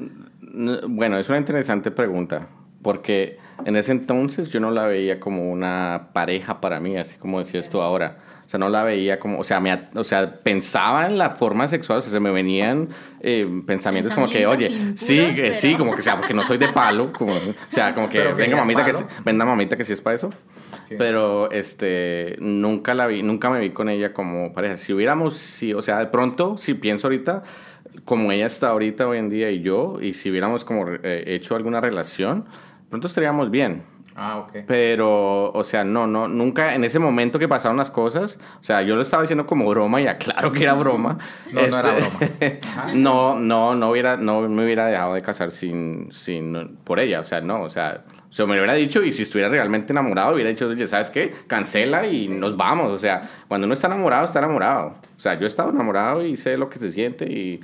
Bueno, es una interesante pregunta, porque en ese entonces yo no la veía como una pareja para mí, así como decías tú ahora. O sea, no la veía como, o sea, me, a- o sea pensaba en la forma sexual, o sea, se me venían eh, pensamientos como que, oye, sí, que sí, pero- como que, o sea, porque no soy de palo, como, o sea, como que, Pero venga mamita, que palo. venga mamita que sí es para eso. Sí. Pero este nunca la vi, nunca me vi con ella como pareja. Si hubiéramos, sí, o sea, de pronto, si pienso ahorita, como ella está ahorita hoy en día y yo, y si hubiéramos como eh, hecho alguna relación, pronto estaríamos bien. Ah, ok. Pero, o sea, no, no, nunca en ese momento que pasaron las cosas, o sea, yo lo estaba diciendo como broma y aclaro que era [laughs] broma. No, no era Este, [laughs] no, no, no hubiera, no me hubiera dejado de casar sin, sin, por ella, o sea, no, o sea, o sea, me lo hubiera dicho y si estuviera realmente enamorado hubiera dicho, oye, ¿sabes qué? Cancela y nos vamos, o sea, cuando uno está enamorado, está enamorado. O sea, yo he estado enamorado y sé lo que se siente y,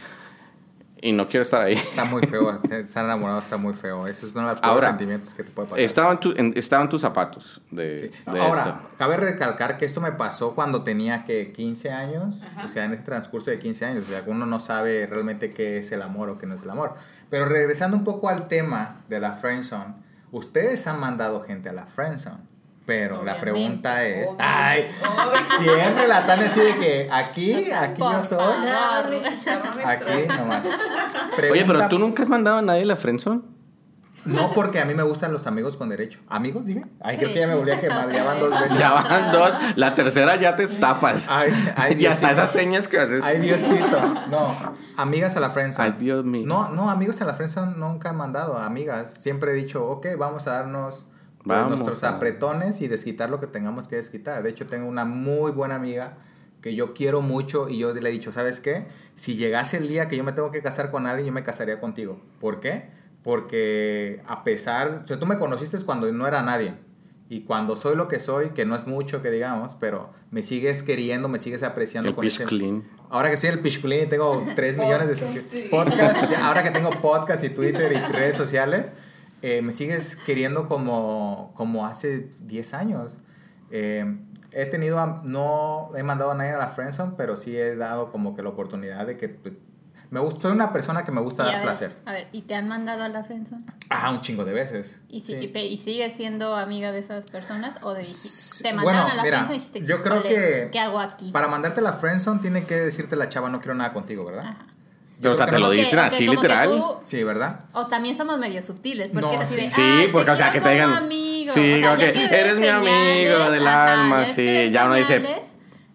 y no quiero estar ahí. Está muy feo. [laughs] Estar enamorado está muy feo. Eso es uno de los peores sentimientos que te puede pasar. Estaba en, tu- en- estaba en tus zapatos de, Sí. de Ahora, esto. cabe recalcar que esto me pasó cuando tenía que 15 años, Ajá. o sea, en ese transcurso de 15 años, o sea, uno no sabe realmente qué es el amor o qué no es el amor. Pero regresando un poco al tema de la friendzone, ustedes han mandado gente a la friendzone, pero la pregunta es, Obvio. ay, Obvio. siempre la tan así de que aquí, aquí yo Por soy, favor. Aquí nomás. [laughs] Oye, pero tú nunca has mandado a nadie a la friendzone. No porque a mí me gustan los amigos con derecho. ¿Amigos, dije? Ay, creo que ya me volví a quemar, ya van dos veces. Ya van dos, la tercera ya te tapas. Ay, ay, [laughs] y hasta Diosito. esas señas que haces. Ay, Diosito. No, amigas a la friendzone. Ay, Dios mío. No, no, amigos a la friendzone nunca he mandado. Amigas, siempre he dicho, ok, vamos a darnos Vamos nuestros apretones y desquitar lo que tengamos que desquitar. De hecho, tengo una muy buena amiga que yo quiero mucho y yo le he dicho, ¿sabes qué? Si llegase el día que yo me tengo que casar con alguien, yo me casaría contigo. ¿Por qué? Porque a pesar, o sea, tú me conociste cuando no era nadie. Y cuando soy lo que soy, que no es mucho que digamos, pero me sigues queriendo, me sigues apreciando El con ese-. Ahora que soy el Pishculín y tengo 3 millones de Podcast, ahora que tengo podcast y Twitter y redes sociales, eh, me sigues queriendo como, como hace 10 años. Eh, he tenido, am- no he mandado a nadie a la friendzone, pero sí he dado como que la oportunidad de que pues, me gusta, soy una persona que me gusta Y a dar ver, placer. A ver, ¿y te han mandado a la friendzone? Ah, un chingo de veces. ¿Y, si- Sí. y y sigues siendo amiga de esas personas? ¿O de, te mandaron bueno, a la mira, friendzone y dijiste, yo creo "Híjole, que ¿qué hago aquí? Para mandarte a la friendzone tiene que decirte la chava no quiero nada contigo, ¿verdad? Ajá. Pero, o sea, te que lo dicen así, que literal. tú- Sí, ¿verdad? O también somos medio sutiles, porque No, así sí. de, Sí, "Ay, porque, o sea, que te digan, sí, o sea, que ves eres mi amigo señales, del ajá, alma, ya sí, ya uno dice-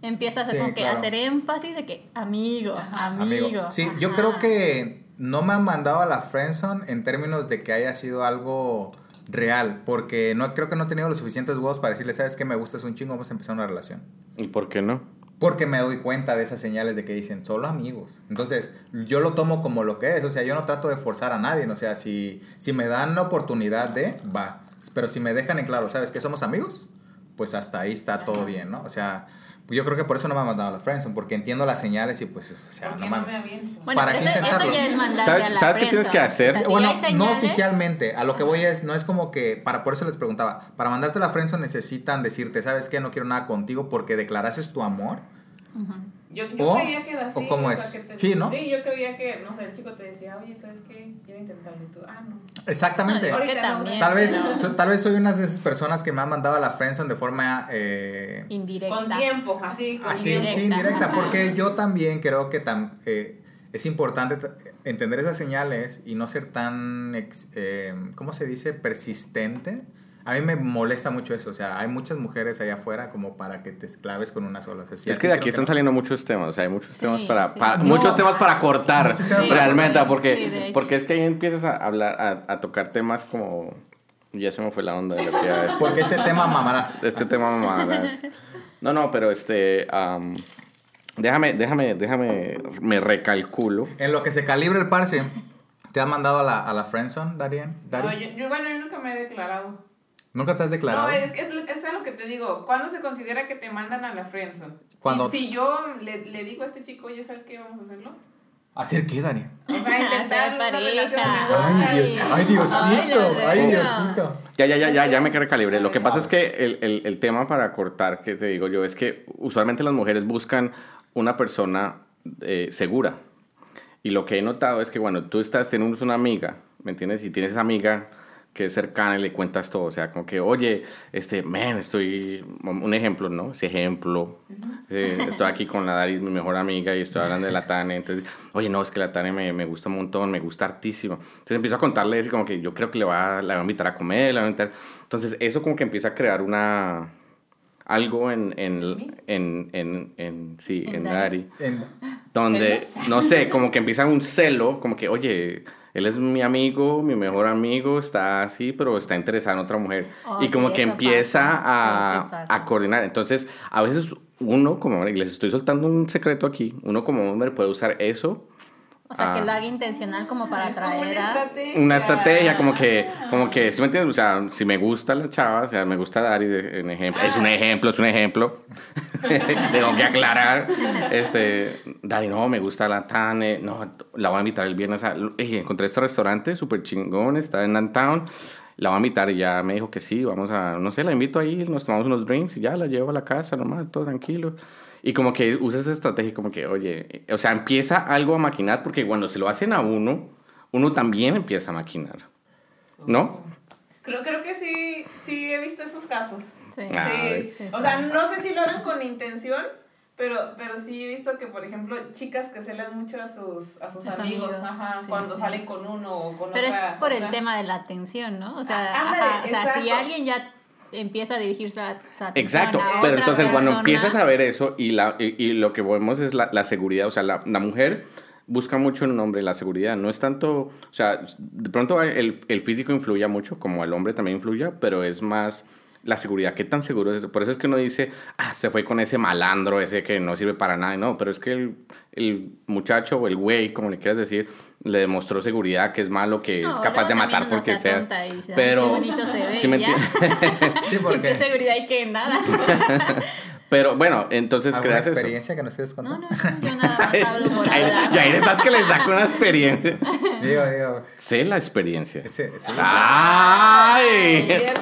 Empiezas a Sí, como que claro. hacer énfasis de que amigo, amigo. Amigo. Sí, yo creo que no me han mandado a la friendzone en términos de que haya sido algo real, porque no creo que no he tenido los suficientes huevos para decirle, ¿sabes qué? Me gustas un chingo, vamos a empezar una relación. ¿Y por qué no? Porque me doy cuenta de esas señales de que dicen solo amigos. Entonces, yo lo tomo como lo que es. O sea, yo no trato de forzar a nadie. O sea, si, si me dan la oportunidad de, va. Pero si me dejan en claro, ¿sabes qué? Somos amigos, pues hasta ahí está todo bien, ¿no? O sea, yo creo que por eso no me han mandado a la friendzone, porque entiendo las señales y pues, o sea, ¿Por no no me? Bueno, ¿Para qué intentarlo? ya es mandarte ¿Sabes- a la sabes qué tienes que hacer? O sea, si bueno, no oficialmente. A lo que voy es, no es como que, para por eso les preguntaba, para mandarte a la friendzone necesitan decirte, ¿sabes qué? No quiero nada contigo porque declarases tu amor. Yo, yo ¿O- creía que era así. o cómo sea, es? que te- Sí, ¿no? Sí, yo creía que, no sé, el chico te decía, oye, ¿sabes qué? Quiero intentarlo. Y tú, ah, no. Exactamente. No, es que Ahorita no, también, Tal vez, pero so- tal vez soy una de esas personas que me han mandado a la friendzone de forma eh, indirecta. Con tiempo, así, con así, tiempo. sí, indirecta, porque yo también creo que tam- eh, es importante entender esas señales y no ser tan, ex- eh, ¿cómo se dice? Persistente. A mí me molesta mucho eso, o sea, hay muchas mujeres allá afuera como para que te esclaves con una sola. O sea, si es que de aquí están no- saliendo muchos temas, o sea, hay muchos Sí, temas para, sí. para- No. muchos temas para cortar, temas realmente, porque, porque es que ahí empiezas a hablar, a, a tocar temas como, ya se me fue la onda de lo que iba a decir. Porque este tema mamarás. este tema mamadas. No, no, pero este, am, déjame, déjame, déjame, me recalculo. En lo que se calibra el parse, ¿te han mandado a la, a la friendzone, Darien? No, yo, yo- bueno, yo nunca me he declarado. ¿Nunca te has declarado? No, es, es, es a lo que te digo. ¿Cuándo se considera que te mandan a la friendzone? Si- Cuando- Si, yo le, le digo a este chico, oye, ¿sabes qué? Vamos a hacerlo. ¿Hacer qué, Dani? O sea, [laughs] intentar una pareja. relación Ay, Dios, ay, Diosito, Ay, Diosito. Ya, ya, ya, ya, ya me recalibré. Lo que pasa es que el, el, el tema para cortar, que te digo yo, es que usualmente las mujeres buscan una persona eh, segura. Y lo que he notado es que cuando tú estás, tienes una amiga, ¿me entiendes? Y tienes esa amiga que es cercana y le cuentas todo, o sea, como que, oye, este, man, estoy, un ejemplo, ¿no? Ese ejemplo, eh, estoy aquí con la Dari, mi mejor amiga, y estoy hablando de la Tane, entonces, oye, no, es que la Tane me, me gusta un montón, me gusta hartísimo. Entonces empiezo a contarle eso, y como que yo creo que le va, la voy a invitar a comer, la voy a invitar. Entonces eso como que empieza a crear una, algo en, en, en, en, en sí, En en Dari. Donde, no sé, como que empieza un celo, como que, oye, él es mi amigo, mi mejor amigo, está así, pero está interesado en otra mujer. Oh, y como sí, que empieza pasa. a, Sí, a coordinar. Entonces, a veces uno, como hombre, les estoy soltando un secreto aquí, uno como hombre puede usar eso. O sea, que Ah. lo haga intencional como para Es como atraer una estrategia. Una estrategia, como que, como que, ¿sí me entiendes? O sea, si me gusta la chava, o sea, me gusta Dari, de- en ejemplo, es un ejemplo, es un ejemplo. [laughs] Tengo que aclarar. Este, Dari, no, me gusta la Tane, no, la voy a invitar el viernes a, Ey, encontré este restaurante súper chingón, está en Downtown. La voy a invitar y ya me dijo que sí, vamos a, no sé, la invito ahí, nos tomamos unos drinks y ya la llevo a la casa, nomás, todo tranquilo. Y como que usa esa estrategia, como que, oye, o sea, empieza algo a maquinar, porque cuando se lo hacen a uno, uno también empieza a maquinar. ¿No? Creo, creo que sí, sí he visto esos casos. Sí. Ah, Sí. sí, O sea, no sé si lo hagan con intención, pero, pero sí he visto que, por ejemplo, chicas que celan mucho a sus, a sus Sus amigos, amigos, ajá, sí, cuando sí. salen con uno o con Pero es otra. por el tema de la atención, ¿no? O sea, Ah, ándale, ajá, o sea si alguien ya empieza a dirigir su, su atención Exacto, a pero entonces cuando empiezas a ver eso y, la, y, y lo que vemos es la, la seguridad, o sea, la, la mujer busca mucho en un hombre la seguridad, no es tanto, o sea, de pronto el, el físico influye mucho, como el hombre también influye, pero es más la seguridad, qué tan seguro es eso. Por eso es que uno dice, ah, se fue con ese malandro, ese que no sirve para nada, no, pero es que el, el muchacho o el güey, como le quieras decir, le demostró seguridad, que es malo, que No, es capaz de matar porque se sea. atonta y dice, "Ay, Pero, qué bonito se ve", [laughs] ¿sí me? [laughs] Sí, ¿Qué porque. seguridad hay que nada? [laughs] Pero bueno, entonces ¿Alguna creas eso. experiencia que nos quieres contar? No, no, yo nada más hablo [laughs] por hablar. Yair, estás que le saco una experiencia. [laughs] Digo, digo. Sé la experiencia. Ese, [laughs] sí, ¡Ay! Que-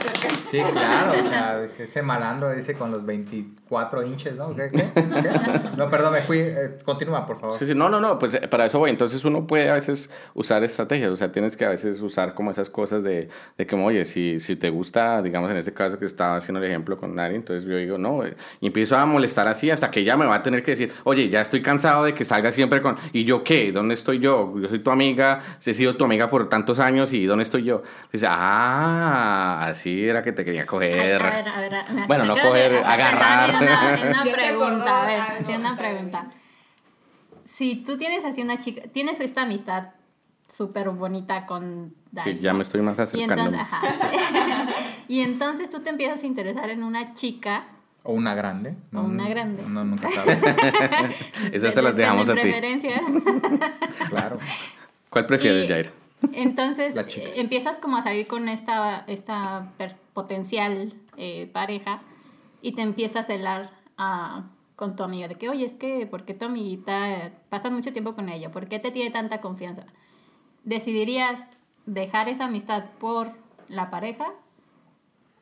sí, claro, o sea, ese malandro dice con los 24 inches, ¿no? ¿Qué? qué? ¿Qué? No, perdón, me fui. eh, continúa, por favor. Sí, sí, no, no, no, pues eh, para eso voy. Entonces uno puede a veces usar estrategias, o sea, tienes que a veces usar como esas cosas de, de como, oye, si, si te gusta, digamos en este caso que estaba haciendo el ejemplo con Nari, entonces yo digo, no, eh, y empiezo a molestar así hasta que ella me va a tener que decir, oye, ya estoy cansado de que salga siempre con, ¿y yo qué? ¿Dónde estoy yo? Yo soy tu amiga, he sido tu amiga por tantos años y ¿dónde estoy yo? Dice, ah, así era que te quería A coger. ver, a ver, a ver, Bueno, no de coger, en una, en [laughs] pregunta, a ver, una pregunta. Si tú tienes así una chica, tienes esta amistad súper bonita con Dani. Sí, ya me estoy más y acercando. entonces, ajá, [laughs] y entonces tú te empiezas a interesar en una chica O una grande. O una grande. No, nunca sabe. [laughs] Esas se las dejamos a ti. preferencias. claro. ¿Cuál prefieres, Y- Jair? Entonces eh, empiezas como a salir con esta, esta potencial eh, pareja y te empieza a celar a- con tu amiga de que, oye, es que, ¿por qué tu amiguita pasas mucho tiempo con ella? ¿Por qué te tiene tanta confianza? ¿Decidirías dejar esa amistad por la pareja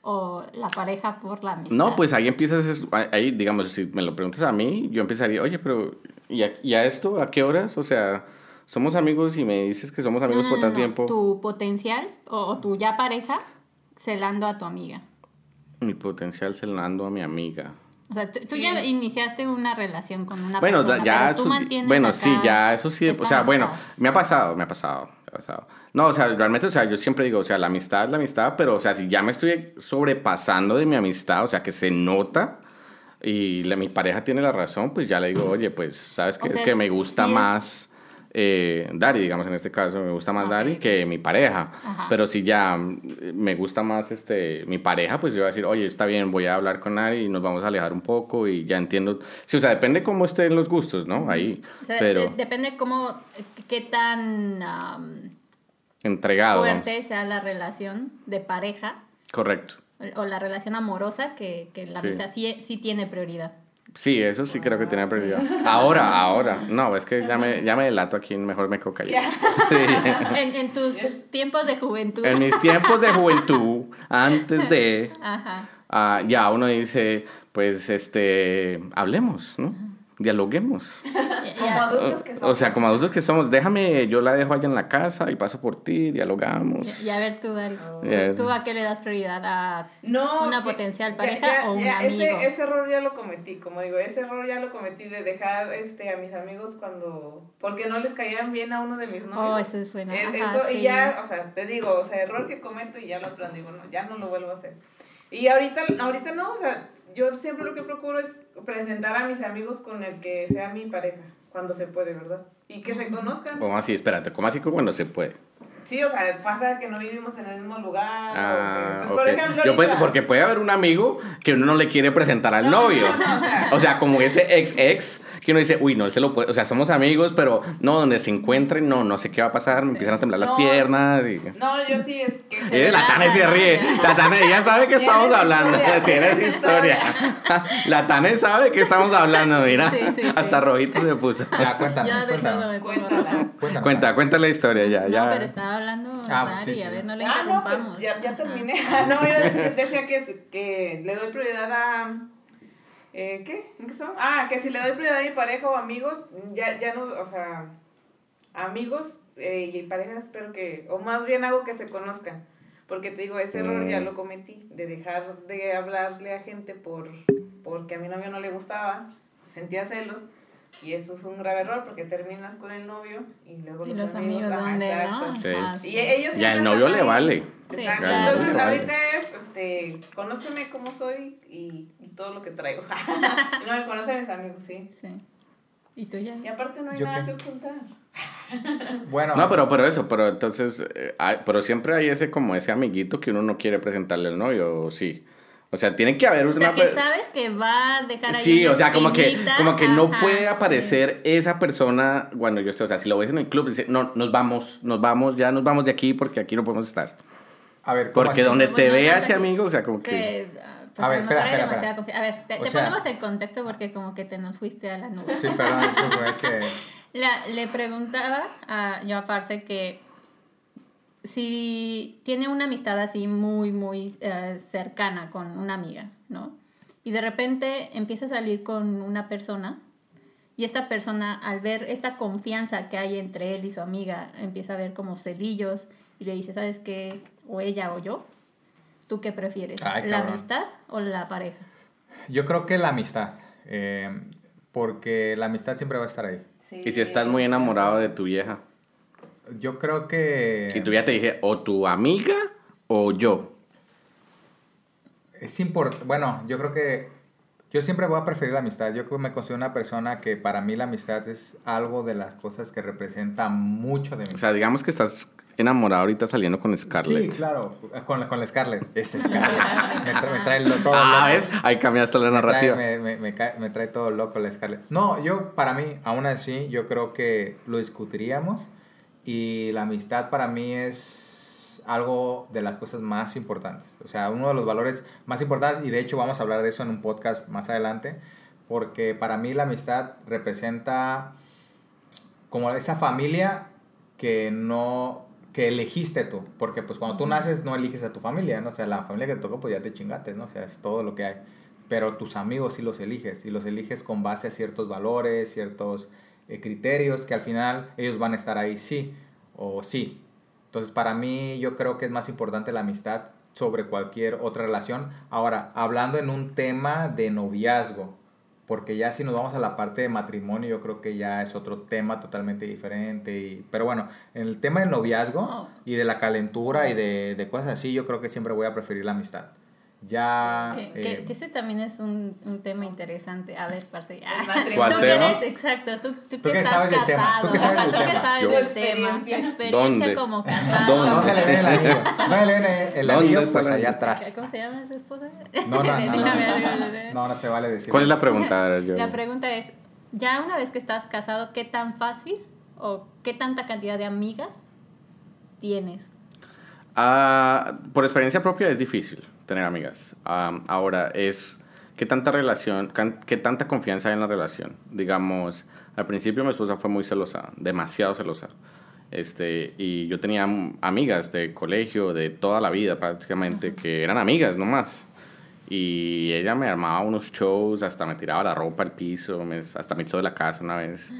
o la pareja por la amistad? No, pues ahí empiezas, ahí digamos, si me lo preguntas a mí, yo empezaría, oye, pero ¿y a, y a esto a qué horas? O sea, somos amigos y me dices que somos amigos no, por no, tanto no. tiempo. Tu potencial o, o tu ya pareja celando a tu amiga. Mi potencial celando a mi amiga. O sea, tú, ya iniciaste una relación con una Bueno, persona, ya, pero tú eso- mantienes bueno, acá sí, ya, eso sí, o sea, bueno, me ha pasado, me ha pasado, pasado. No, o sea, realmente, o sea, yo siempre digo, o sea, la amistad es la amistad, pero, o sea, si ya me estoy sobrepasando de mi amistad, o sea, que se nota y la- mi pareja tiene la razón, pues ya le digo, oye, pues, ¿sabes qué? O es que me gusta sí más eh, Dari, digamos, en este caso, me gusta más. Dari que mi pareja. Ajá. Pero si ya me gusta más este, mi pareja, pues yo voy a decir, oye, está bien, voy a hablar con Dari y nos vamos a alejar un poco y ya entiendo. Sí, o sea, depende cómo estén los gustos, ¿no? Ahí. O sea, pero de- depende cómo, qué tan entregado. fuerte sea la relación de pareja Correcto. o la relación amorosa que, que la Sí. amistad sí, sí tiene prioridad. Sí, eso sí creo que tiene prioridad. Ahora, [laughs] ahora. No, es que ya me, ya me delato aquí, mejor me quedo callado. [laughs] Sí. En, en tus tiempos de juventud. En mis tiempos de juventud, antes de, Ajá. ah, ya uno dice, pues, este, hablemos, ¿no? Dialoguemos. [laughs] Como adultos que somos. O sea, como adultos que somos, déjame, yo la dejo allá en la casa y paso por ti, dialogamos. Y a ver tú, Dari, ¿tú- Ya. ¿tú a qué le das prioridad? ¿A No, una potencial pareja ya- o un ya amigo? Ese, ese error ya lo cometí, como digo, ese error ya lo cometí de dejar este, a mis amigos cuando... Porque no les caían bien a uno de mis novios. Oh, eso es bueno. Eh, Ajá, eso, sí. y ya, o sea, te digo, o sea, error que cometo y ya lo aprendí, digo, no, ya no lo vuelvo a hacer. Y ahorita, ahorita no, o sea, yo siempre lo que procuro es presentar a mis amigos con el que sea mi pareja, cuando se puede, ¿verdad? Y que se conozcan. ¿Cómo así? Espérate, ¿cómo así que cuando se puede? Sí, o sea, pasa que no vivimos en el mismo lugar. o Ah, que, pues, por ejemplo, Yo pues, porque puede haber un amigo que uno no le quiere presentar al No, novio. no, no, o sea- o sea, como ese ex ex que uno dice, uy, no, él se lo puede, o sea, somos amigos, pero no, donde se encuentren, no, no sé qué va a pasar, me empiezan a temblar las No. piernas y... No, yo sí, es que... Y la Tane se ríe. La Tane ya sabe que estamos hablando. historia, [laughs] Tienes tienes historia. La Tane sabe que estamos hablando, mira. Sí, sí, sí. Hasta rojito se puso. Ya, cuéntanos, Ya de todo cuéntanos. Cuéntanos. Cuenta, cuenta la historia ya, ya. No, pero estaba hablando Ah, sí, sí. a ver, no le Ah, no, pues ya, ya terminé. [laughs] Ah, no, yo decía que, que le doy prioridad a... Eh, ¿Qué? ¿En qué estamos? Ah, que si le doy prioridad a mi pareja o amigos, ya, ya no, o sea, amigos eh, y parejas espero que, o más bien hago que se conozcan. Porque te digo, ese error Mm. ya lo cometí, de dejar de hablarle a gente por porque a mi novio no le gustaba, sentía celos. Y eso es un grave error porque terminas con el novio y luego Y los, los amigos, ajá, ¿dónde, exacto. no? Sí. Ah, Y ellos Ya el novio le vale. Sí, claro. Entonces, Vale. ahorita es, este, conóceme cómo soy y todo lo que traigo. [laughs] no me conocen mis amigos, sí. Sí. ¿Y tú ya? Y aparte no hay ¿Yo nada qué? que ocultar. [laughs] Bueno, No, pero, pero eso, pero entonces, eh, hay- pero siempre hay ese como ese amiguito que uno no quiere presentarle al novio, ¿o sí. O sea, tiene que haber O una sea, que sabes que va a dejar ahí Sí, o sea, como que, como que no Ajá, puede sí. aparecer esa persona cuando yo esté, o sea, si lo ves en el club, dice, no, nos vamos, nos vamos, ya nos vamos de aquí porque aquí no podemos estar. a ver, ¿cómo Porque así? donde te Bueno, vea no, ese no, amigo, o sea, como que... Que, pues, A ver, espera, espera, espera. A ver, te, te sea- ponemos en contexto porque como que te nos fuiste a la nube. Sí, perdón, [laughs] disculpe, es que... La- le preguntaba a yo a Parce que si tiene una amistad así muy, muy eh, cercana con una amiga, ¿no? Y de repente empieza a salir con una persona y esta persona al ver esta confianza que hay entre él y su amiga empieza a ver como celillos y le dice, ¿sabes qué? O ella o yo. ¿Tú qué prefieres? Ay, ¿La amistad o la pareja? Yo creo que la amistad, eh, porque la amistad siempre va a estar ahí. Sí. Y si estás muy enamorado de tu vieja, Yo creo que... y tu vieja te dije, o tu amiga o yo. Es importante, bueno, yo creo que yo siempre voy a preferir la amistad. Yo me considero una persona que para mí la amistad es algo de las cosas que representa mucho de mí. O sea, digamos que estás enamorado ahorita saliendo con Scarlett. Sí, claro, con, la- con la Scarlett. Es Scarlett. [laughs] me, trae, me trae lo- todo Ah, loco. ¿ves? Ahí cambiaste la Me trae, narrativa. me, me- me cae- me trae todo loco la Scarlett. No, yo, para mí, aún así, yo creo que lo discutiríamos. Y la amistad para mí es algo de las cosas más importantes. O sea, uno de los valores más importantes. Y de hecho, vamos a hablar de eso en un podcast más adelante. Porque para mí la amistad representa como esa familia que no que elegiste tú, porque pues cuando tú naces no eliges a tu familia, ¿no? O sea, la familia que te tocó pues ya te chingaste, ¿no? O sea, es todo lo que hay. Pero tus amigos sí los eliges y los eliges con base a ciertos valores, ciertos eh, criterios que al final ellos van a estar ahí sí o sí. Entonces, para mí yo creo que es más importante la amistad sobre cualquier otra relación. Ahora, hablando en un tema de noviazgo, porque ya si nos vamos a la parte de matrimonio, yo creo que ya es otro tema totalmente diferente. Y, pero bueno, en el tema del noviazgo Oh. y de la calentura y de, de cosas así, yo creo que siempre voy a preferir la amistad. Ya... Que, eh, que- ese también es un, un tema interesante. A ver, parce. ¿Cuál tú que tema? eres, exacto, tú, tú, Tú que que estás sabes del tema, casado. tú que sabes del Tú que tema. sabes del Tu tema. Tu experiencia. ¿Dónde? como casado. ¿Dónde? ¿Dónde le ven el anillo? ¿Dónde le ven el, el ¿Dónde anillo? Pues allá atrás. ¿Cómo se llama su esposa? No, no, no. No, no, no se vale decir. ¿Cuál es la pregunta? La pregunta es, ya una vez que estás casado, ¿qué tan fácil o qué tanta cantidad de amigas tienes? Ah, por experiencia propia es difícil tener amigas. Ah, ahora es ¿qué tanta relación, qué tanta confianza hay en la relación? Digamos, al principio mi esposa fue muy celosa, demasiado celosa. Este, y yo tenía amigas de colegio, de toda la vida prácticamente, que eran amigas nomás. Y ella me armaba unos shows, hasta me tiraba la ropa al piso, me- hasta me echó de la casa una vez.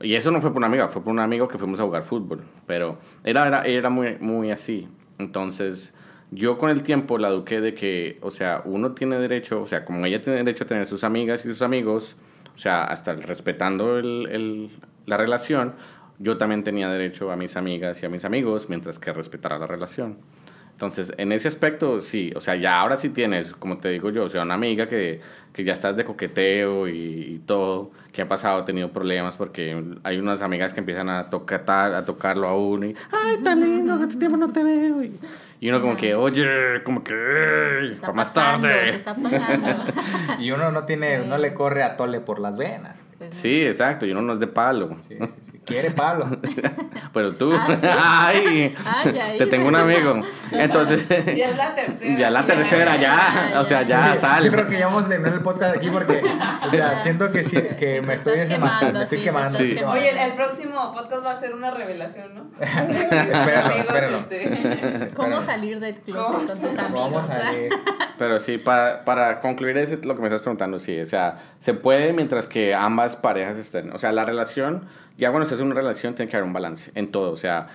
Y eso no fue por una amiga, fue por un amigo que fuimos a jugar fútbol. Pero era, era, era muy, muy así. Entonces, yo con el tiempo la eduqué de que, o sea, uno tiene derecho, o sea, como ella tiene derecho a tener sus amigas y sus amigos, o sea, hasta respetando el, el- la relación, yo también tenía derecho a mis amigas y a mis amigos mientras que respetara la relación. Entonces, en ese aspecto, sí, o sea, ya ahora sí tienes, como te digo yo, o sea, una amiga que, que ya estás de coqueteo y, y todo, que ha pasado, ha tenido problemas porque hay unas amigas que empiezan a tocar, a tocarlo a uno y, ay, tan lindo, hace tiempo no te veo. Y uno como que, oye, como que, "Ey, Está para más pasando, tarde. está pasando. [laughs] Y uno no tiene, Sí. no le corre a tole por las venas. Pues, Sí, exacto, y uno no es de palo. Sí, sí, sí. Quiere palo. [laughs] Pero tú, Ah, sí. [laughs] ay, Ah, ya, te tengo un amigo. Entonces, Ya es la tercera. ya la tercera, ya, Ya, o sea, ya. Oye, sale. Yo creo que ya vamos a terminar el podcast aquí porque, o sea, siento que sí, que me estoy quemando, me estoy sí, quemando. Oye, el, próximo podcast va a ser una revelación, ¿no? espéralo. este, ¿Cómo. Salir del closet con tus amigos? Vamos a ver. Pero sí, para, para concluir ese- lo que me estás preguntando, sí, o sea, se puede mientras que ambas parejas estén, o sea, la relación, ya cuando estás en una relación tiene que haber un balance en todo, o sea,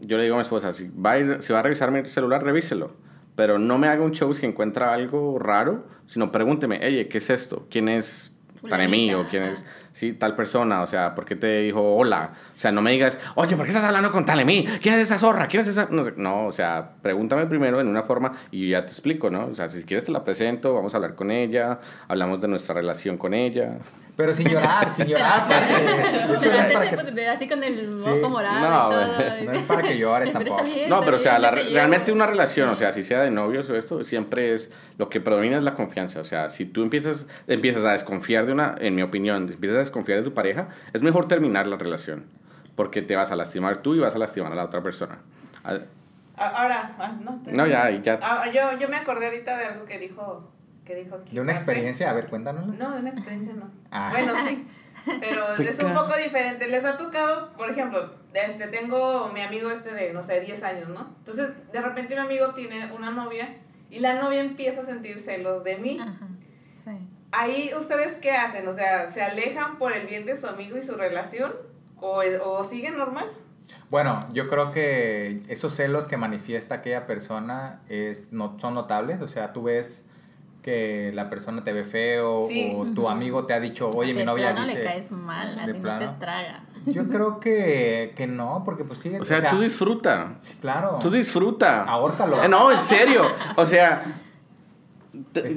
yo le digo a mi esposa, si va a, ir- si va a revisar mi celular, revíselo, pero no me haga un show si encuentra algo raro, sino pregúnteme, oye, ¿qué es esto? ¿Quién es Tanemi o quién es sí, tal persona? O sea, ¿por qué te dijo hola? O sea, no me digas, oye, ¿por qué estás hablando con Talemí? ¿Quién es esa zorra? ¿Quién es esa? No. No, o sea, pregúntame primero en una forma y ya te explico, ¿no? O sea, si quieres te la presento, vamos a hablar con ella, hablamos de nuestra relación con ella. Pero sin llorar, sin llorar, [laughs] parce. Eso Pero no es para que, ver así con el Sí. ojo morado No, y todo. no es para que llores tampoco. bien, No, pero o sea, la realmente una relación, o sea, si sea de novios o esto, siempre es lo que predomina es la confianza. O sea, si tú empiezas, empiezas a desconfiar de una, en mi opinión, empiezas a desconfiar de tu pareja, es mejor terminar la relación. Porque te vas a lastimar tú y vas a lastimar a la otra persona. Ah, Ahora, ah, no. te- No, ya, ya. Ah, yo, yo me acordé ahorita de algo que dijo, que dijo aquí. De una experiencia, a ver, cuéntanos. No, de una experiencia no. Ah. Bueno, sí. Pero [laughs] es un poco diferente. Les ha tocado, por ejemplo, este, tengo mi amigo este de, no sé, 10 años, ¿no? Entonces, de repente mi amigo tiene una novia y la novia empieza a sentir celos de mí. Ajá, sí. Ahí, ¿ustedes qué hacen? O sea, ¿se alejan por el bien de su amigo y su relación? ¿O, o siguen normal? Bueno, yo creo que esos celos que manifiesta aquella persona es, no, son notables. O sea, tú ves que la persona te ve feo Sí. o tu amigo te ha dicho, oye, mi novia plano dice... le caes mal, de así no te traga. Yo creo que, que no, porque pues sí. O sea, tú disfruta. sí, claro. Tú disfruta. Ahórcalo. Eh, No, en serio. O sea,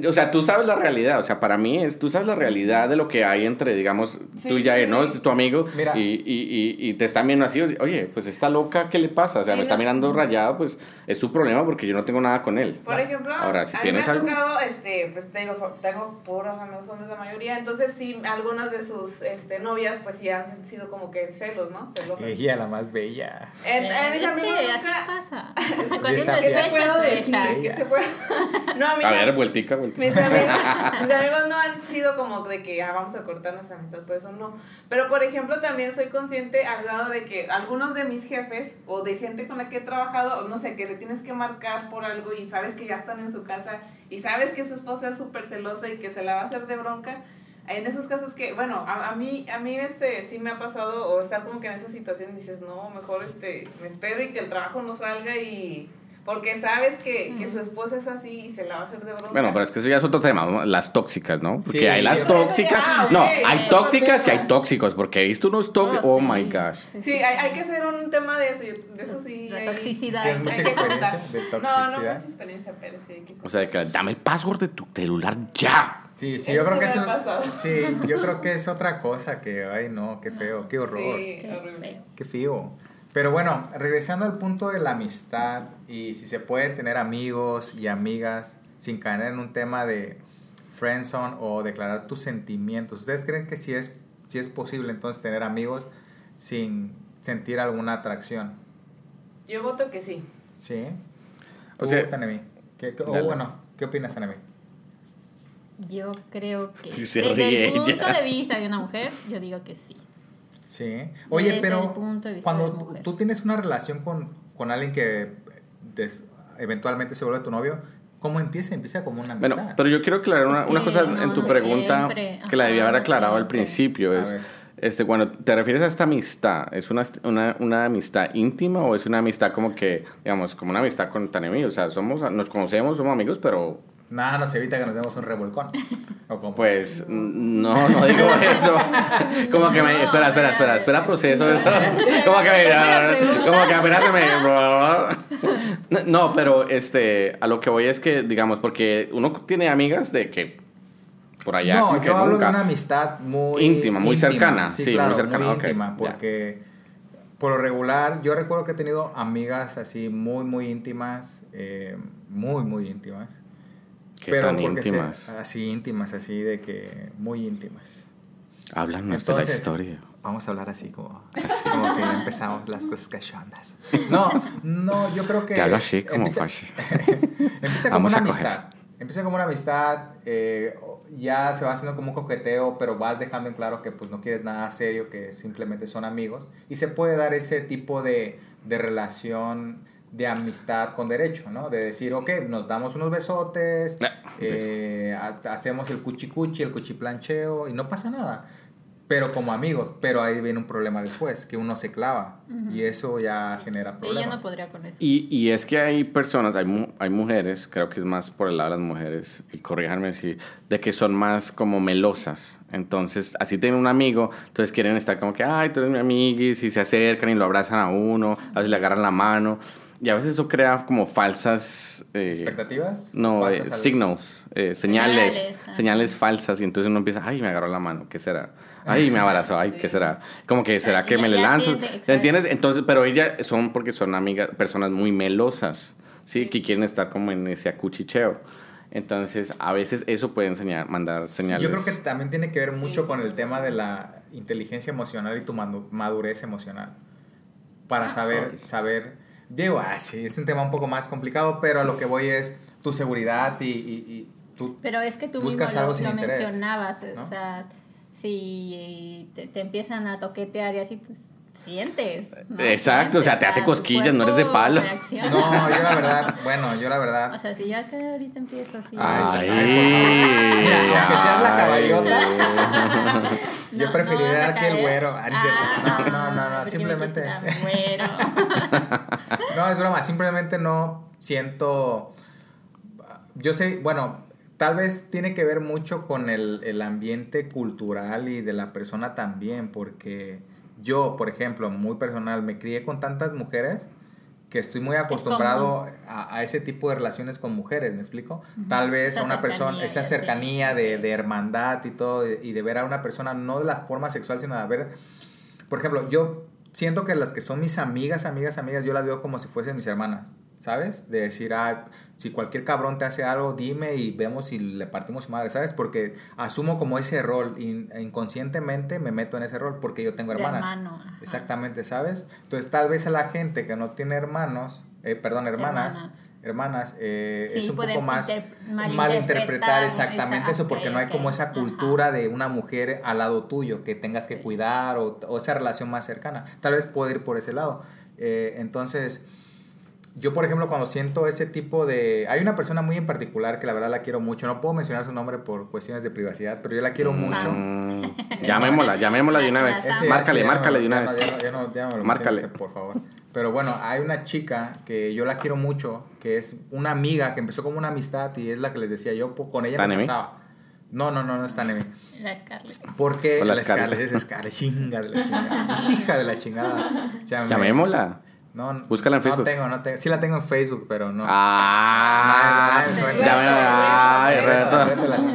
o sea, tú sabes la realidad. O sea, para mí es, tú sabes la realidad de lo que hay entre, digamos, Sí, tú y sí, ya, sí. ¿no? Es tu amigo. Mira. Y, y, y, y te está viendo así. Oye, pues está loca, ¿qué le pasa? O sea, Sí, me está no. mirando rayado, pues es su problema porque yo no tengo nada con él. Por ejemplo, Ahora, si a mí tienes me ha algo- tocado, este, pues tengo, so- tengo puros amigos hombres la mayoría, entonces sí, algunas de sus este, novias pues sí han sido como que celos, ¿no? Celosas. Ella, la más bella. En, Eh, en es que nunca- así pasa. [laughs] Cuando uno Desafía- es ¿Qué te puedo decir? ¿Qué te puedo- [laughs] No, A ver, am- vueltica, vueltica. mis amigos, mis [laughs] amigos no han sido como de que ah, vamos a cortar nuestra amistad, por eso no. Pero por ejemplo, también soy consciente al grado de que algunos de mis jefes o de gente con la que he trabajado, no sé, que le tienes que marcar por algo y sabes que ya están en su casa y sabes que su esposa es súper celosa y que se la va a hacer de bronca. En esos casos que, bueno, a, a mí, a mí este, sí me ha pasado o estar como que en esa situación dices, no, mejor este, me espero y que el trabajo no salga y... Porque sabes que, que su esposa es así y se la va a hacer de bronca. Bueno, pero es que eso ya es otro tema, ¿no? las tóxicas, ¿no? Porque Sí. hay las Eso ya- tóxicas. ah, ok, No, hay tóxicas y hay tóxicos, porque he visto unos tóxicos. Oh, Oh, sí. my gosh. Sí, hay, hay que hacer un tema de eso, yo- de eso sí. La hay- toxicidad. Tienes mucha hay que experiencia contar. de No, no toxicidad. mucha experiencia, pero sí hay que O sea, que dame el password de tu celular ya. Sí, sí, yo creo que eso. Sí, yo creo que [laughs] es otra cosa que, ay, no, qué feo, qué horror. Sí, Qué horrible. feo. Qué feo. Pero bueno, regresando al punto de la amistad y si se puede tener amigos y amigas sin caer en un tema de friendzone o declarar tus sentimientos. ¿Ustedes creen que sí es, sí es posible entonces tener amigos sin sentir alguna atracción? Yo voto que sí. ¿Sí? O ¿Tú, sea- Tanemi? ¿Qué, qué- o Dale. bueno, ¿qué opinas, Tanemi? Yo creo que Sí, se desde ríe el punto ella. de vista de una mujer, yo digo que sí. Sí. Oye, Desde pero el punto de vista cuando de tú- tienes una relación con, con alguien que des- eventualmente se vuelve tu novio, ¿cómo empieza? Empieza como una amistad. Bueno, pero yo quiero aclarar una, una cosa no, en tu no pregunta siempre. que la debía haber no aclarado al principio. A Es, este, cuando te refieres a esta amistad, ¿es una, una, una amistad íntima o es una amistad como que, digamos, como una amistad con Tanemi? O sea, somos, nos conocemos, somos amigos, pero Nada nos evita que nos demos un revolcón. [laughs] ¿O cómo? pues no, no digo [laughs] eso. Como que me, No, espera, espera, espera, espera, proceso [laughs] eso. Como que, pregunta. como que apenas se me... [laughs] No, pero este, a lo que voy es que, digamos, porque uno tiene amigas de que por allá. no, yo hablo nunca. de una amistad muy Íntima, muy cercana, Sí, claro, muy, cercana, íntima, porque por lo regular, yo recuerdo que he tenido amigas así muy, muy íntimas, eh, muy, muy íntimas. ¿Qué tan íntimas? así íntimas, así de que muy íntimas. Háblanos de la Entonces, historia. Vamos a hablar así como, como que ya empezamos las cosas cachondas. No, no, yo creo que... Te hablo así como empieza, [laughs] empieza como Vamos una amistad. Empieza como una amistad, eh, ya se va haciendo como un coqueteo, pero vas dejando en claro que pues no quieres nada serio, que simplemente son amigos. Y se puede dar ese tipo de, de relación de amistad con derecho, ¿no? De decir, ok, nos damos unos besotes, Ah, eh, ha- hacemos el cuchicuchi, el cuchiplancheo y no pasa nada. Pero como amigos, pero ahí viene un problema después, que uno se clava y eso ya genera problemas. no podría con eso. Y, y es que hay personas, hay, mu- hay mujeres, creo que es más por el lado de las mujeres, y corríjanme si, de que son más como melosas. Entonces, así tienen un amigo, entonces quieren estar como que, ay, tú eres mi amiguis, y se acercan y lo abrazan a uno, a veces le agarran la mano. Y a veces eso crea como falsas... eh, ¿Expectativas? No, eh, al- signals, eh, señales, Señales, falsas y entonces uno empieza, ay, me agarró la mano, ¿qué será? Ay, me abrazó, ay, ¿qué será? Como que, ¿será que me le lanzo? siente, exacto. ¿Entiendes? Entonces, pero ellas son porque son amigas, personas muy melosas, ¿sí? Que quieren estar como en ese acuchicheo. Entonces, a veces eso puede enseñar, mandar Sí, señales. yo creo que también tiene que ver mucho con el tema de la inteligencia emocional y tu madurez emocional. Para saber, ok. saber, digo, ah, sí, es un tema un poco más complicado, pero a lo que voy es tu seguridad y, y, y tu... Pero es que tú Buscas mismo algo lo, sin lo interés, mencionabas, ¿no? o sea, si te, te empiezan a toquetear y así, pues sientes. ¿no? Exacto, o sea, te hace cosquillas, no eres de palo. reacciona. No, yo la verdad, bueno, yo la verdad... O sea, si yo acá ahorita empiezo así. Ay, Ay, ay, Mira, aunque seas la ay. caballota. [laughs] Yo No, preferiría que el güero. Ah, no. Ah, No, no, no, simplemente- güero. [laughs] No, es broma, simplemente no siento. Yo sé, bueno, tal vez tiene que ver mucho con el, el ambiente cultural y de la persona también, porque yo, por ejemplo, muy personal, me crié con tantas mujeres que estoy muy acostumbrado a, a ese tipo de relaciones con mujeres, ¿me explico? Tal vez Esa a una persona, esa cercanía de, de hermandad y todo, y de ver a una persona no de la forma sexual, sino de ver por ejemplo, yo siento que las que son mis amigas, amigas, amigas, yo las veo como si fuesen mis hermanas, ¿sabes? De decir, ah, si cualquier cabrón te hace algo, dime y vemos si le partimos su madre, ¿sabes? Porque asumo como ese rol, in- inconscientemente me meto en ese rol porque yo tengo hermanas. hermano. Exactamente, ¿sabes? Entonces tal vez a la gente que no tiene hermanos, eh, perdón, hermanas, Hermanas. hermanas, eh, Sí, es un poco más inter- malinterpretar malinterpretar exactamente esa- eso porque no hay como esa ajá. cultura de una mujer al lado tuyo que tengas que Sí. cuidar o, o esa relación más cercana. Tal vez puede ir por ese lado. Eh, entonces, yo por ejemplo cuando siento ese tipo de... Hay una persona muy en particular que la verdad la quiero mucho. No puedo mencionar su nombre por cuestiones de privacidad, pero yo la quiero mucho. Mm, llamémosla, llamémosla de una vez. Ese- márcale, ese márcale de una ya no- vez. ya no- ya no- ya no me lo Márcale. por favor. Pero bueno, hay una chica que yo la quiero mucho, que es una amiga que empezó como una amistad y es la que les decía yo, con ella me pasaba. No, no, no, no es Tanemi. La Scarlett. Porque Hola, la Scarlett. Scarlett es Scarlett, chinga de la chingada. Hija de la chingada. O sea, Llamémosla. No, no- Búscala en Facebook. No tengo, no tengo. Sí la tengo en Facebook, pero no. Ah, la-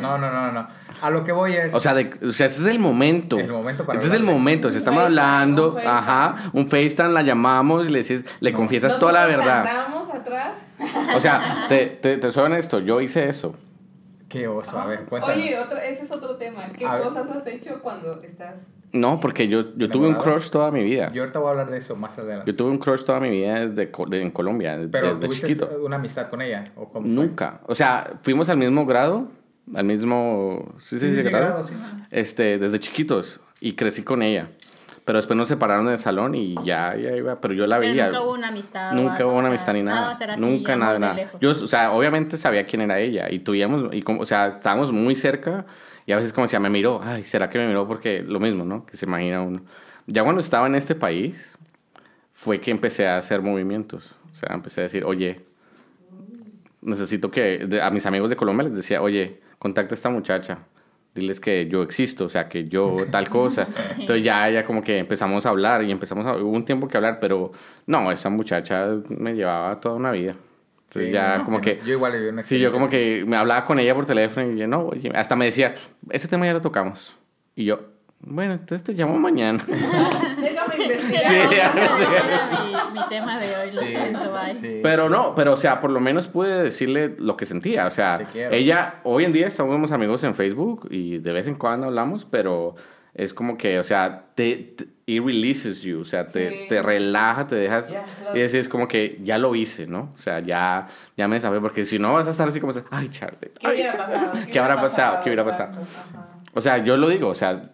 no, no, no. A lo que voy es. O sea, de- o sea, ese es el momento. El momento para Este es el momento. Si estamos FaceTime, hablando, un ajá, un FaceTime la llamamos y le dices, le No. confiesas toda la verdad. andamos atrás. O sea, te, te, te soy honesto, yo hice eso. Qué oso, a ver, cuéntanos. Oye, otro, ese es otro tema. ¿Qué A ver. cosas has hecho cuando estás No, porque yo, yo tuve un crush toda mi vida. Yo ahorita voy a hablar de eso más adelante. Yo tuve un crush toda mi vida desde, de- en Colombia, desde, Pero desde tuviste chiquito. una amistad con ella o cómo fue? Nunca. O sea, fuimos al mismo grado, al mismo sí, sí, Sí, sí, sí, grado. este desde chiquitos y crecí con ella pero después nos separaron del salón y ya, ya iba pero yo la Pero veía nunca hubo una amistad. Nunca hubo una amistad ni nada. va a ser así, Nunca nada, nada. Yo, o sea, obviamente sabía quién era ella y tuvimos, y como, o sea, estábamos muy cerca y a veces como decía, me miró, ay, ¿será que me miró? Porque lo mismo, ¿no? Que se imagina uno. Ya cuando estaba en este país fue que empecé a hacer movimientos. O sea, empecé a decir, oye, necesito que, de- a mis amigos de Colombia les decía, oye, contacta a esta muchacha. Diles que yo existo, o sea, que yo [laughs] tal cosa. Entonces ya, ya como que empezamos a hablar y empezamos a... Hubo un tiempo que hablar, pero no, esa muchacha me llevaba toda una vida. Entonces Sí, ya no, como que... Yo igual una Sí, yo como que me hablaba con ella por teléfono y yo, no, oye, hasta me decía, ese tema ya lo tocamos. Y yo, bueno, entonces te llamo mañana. [laughs] Déjame investigar. Sí, ya, Era mi, mi tema de hoy, lo Sí, siento, bye. sí. Pero no, pero o sea, por lo menos pude decirle lo que sentía. O sea, ella, hoy en día estamos amigos en Facebook y de vez en cuando hablamos, pero es como que, o sea, te, te- it releases you, o sea, te, Sí. te relaja, te dejas, y es, es como que ya lo hice, ¿no? O sea, ya, ya me sabes, porque si no vas a estar así como, ay, Charlie, ¿Qué ay, hubiera Charlie, pasado? ¿qué habrá pasado? ¿Qué hubiera pasado? O sea, yo lo digo, o sea,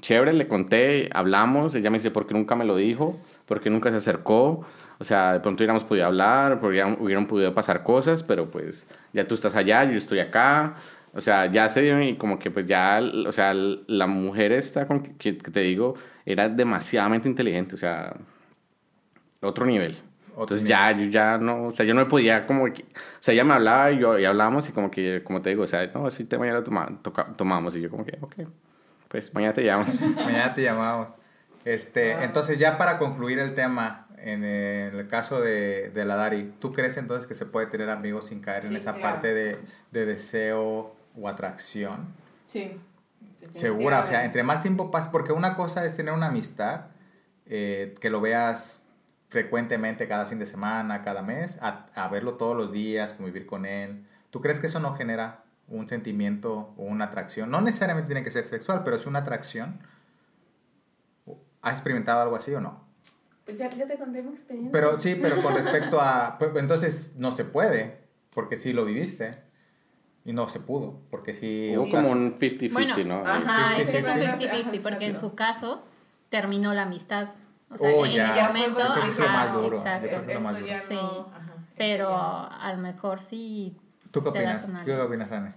chévere, le conté, hablamos, ella me dice, ¿por qué nunca me lo dijo? ¿Por qué nunca se acercó? O sea, de pronto hubiéramos podido hablar, hubieran, hubieran podido pasar cosas, pero pues ya tú estás allá, yo estoy acá. O sea, ya se dio y como que pues ya, o sea, la mujer esta con que, que te digo era demasiadamente inteligente, o sea, otro nivel. Otro Entonces ya, yo ya no, o sea, yo no me podía como, que- o sea, ella me hablaba y, yo, y hablábamos y como que, como te digo, o sea, no, ese tema ya lo toma- toca- tomamos y yo como que, ok, pues mañana te llamo. [laughs] Mañana te llamamos. Este, entonces ya para concluir el tema, en el caso de, de la Dari, ¿tú crees entonces que se puede tener amigos sin caer en Sí, esa claro. parte de, de deseo o atracción? Sí. Segura, o sea, entre más tiempo pasa, porque una cosa es tener una amistad, eh, que lo veas frecuentemente cada fin de semana, cada mes, a, a verlo todos los días, convivir con él. ¿Tú crees que eso no genera un sentimiento o una atracción? No necesariamente tiene que ser sexual, pero es una atracción. ¿Has experimentado algo así o no? Pues ya, ya te conté mi experiencia. Pero sí, pero con [laughs] respecto a... pues, entonces no se puede, porque sí lo viviste. Y no se pudo, porque sí... Hubo como un 50-50, Bueno, ¿no? ajá, es que es un 50-50. 50-50, porque en su caso terminó la amistad. O sea, Oh, en ya. el momento, Yo creo que es lo más duro. Yo exacto. creo que es lo más duro. Sí. no- ajá, Pero a lo mejor sí. ¿Tú qué opinas? ¿Tú qué opinas, Anne?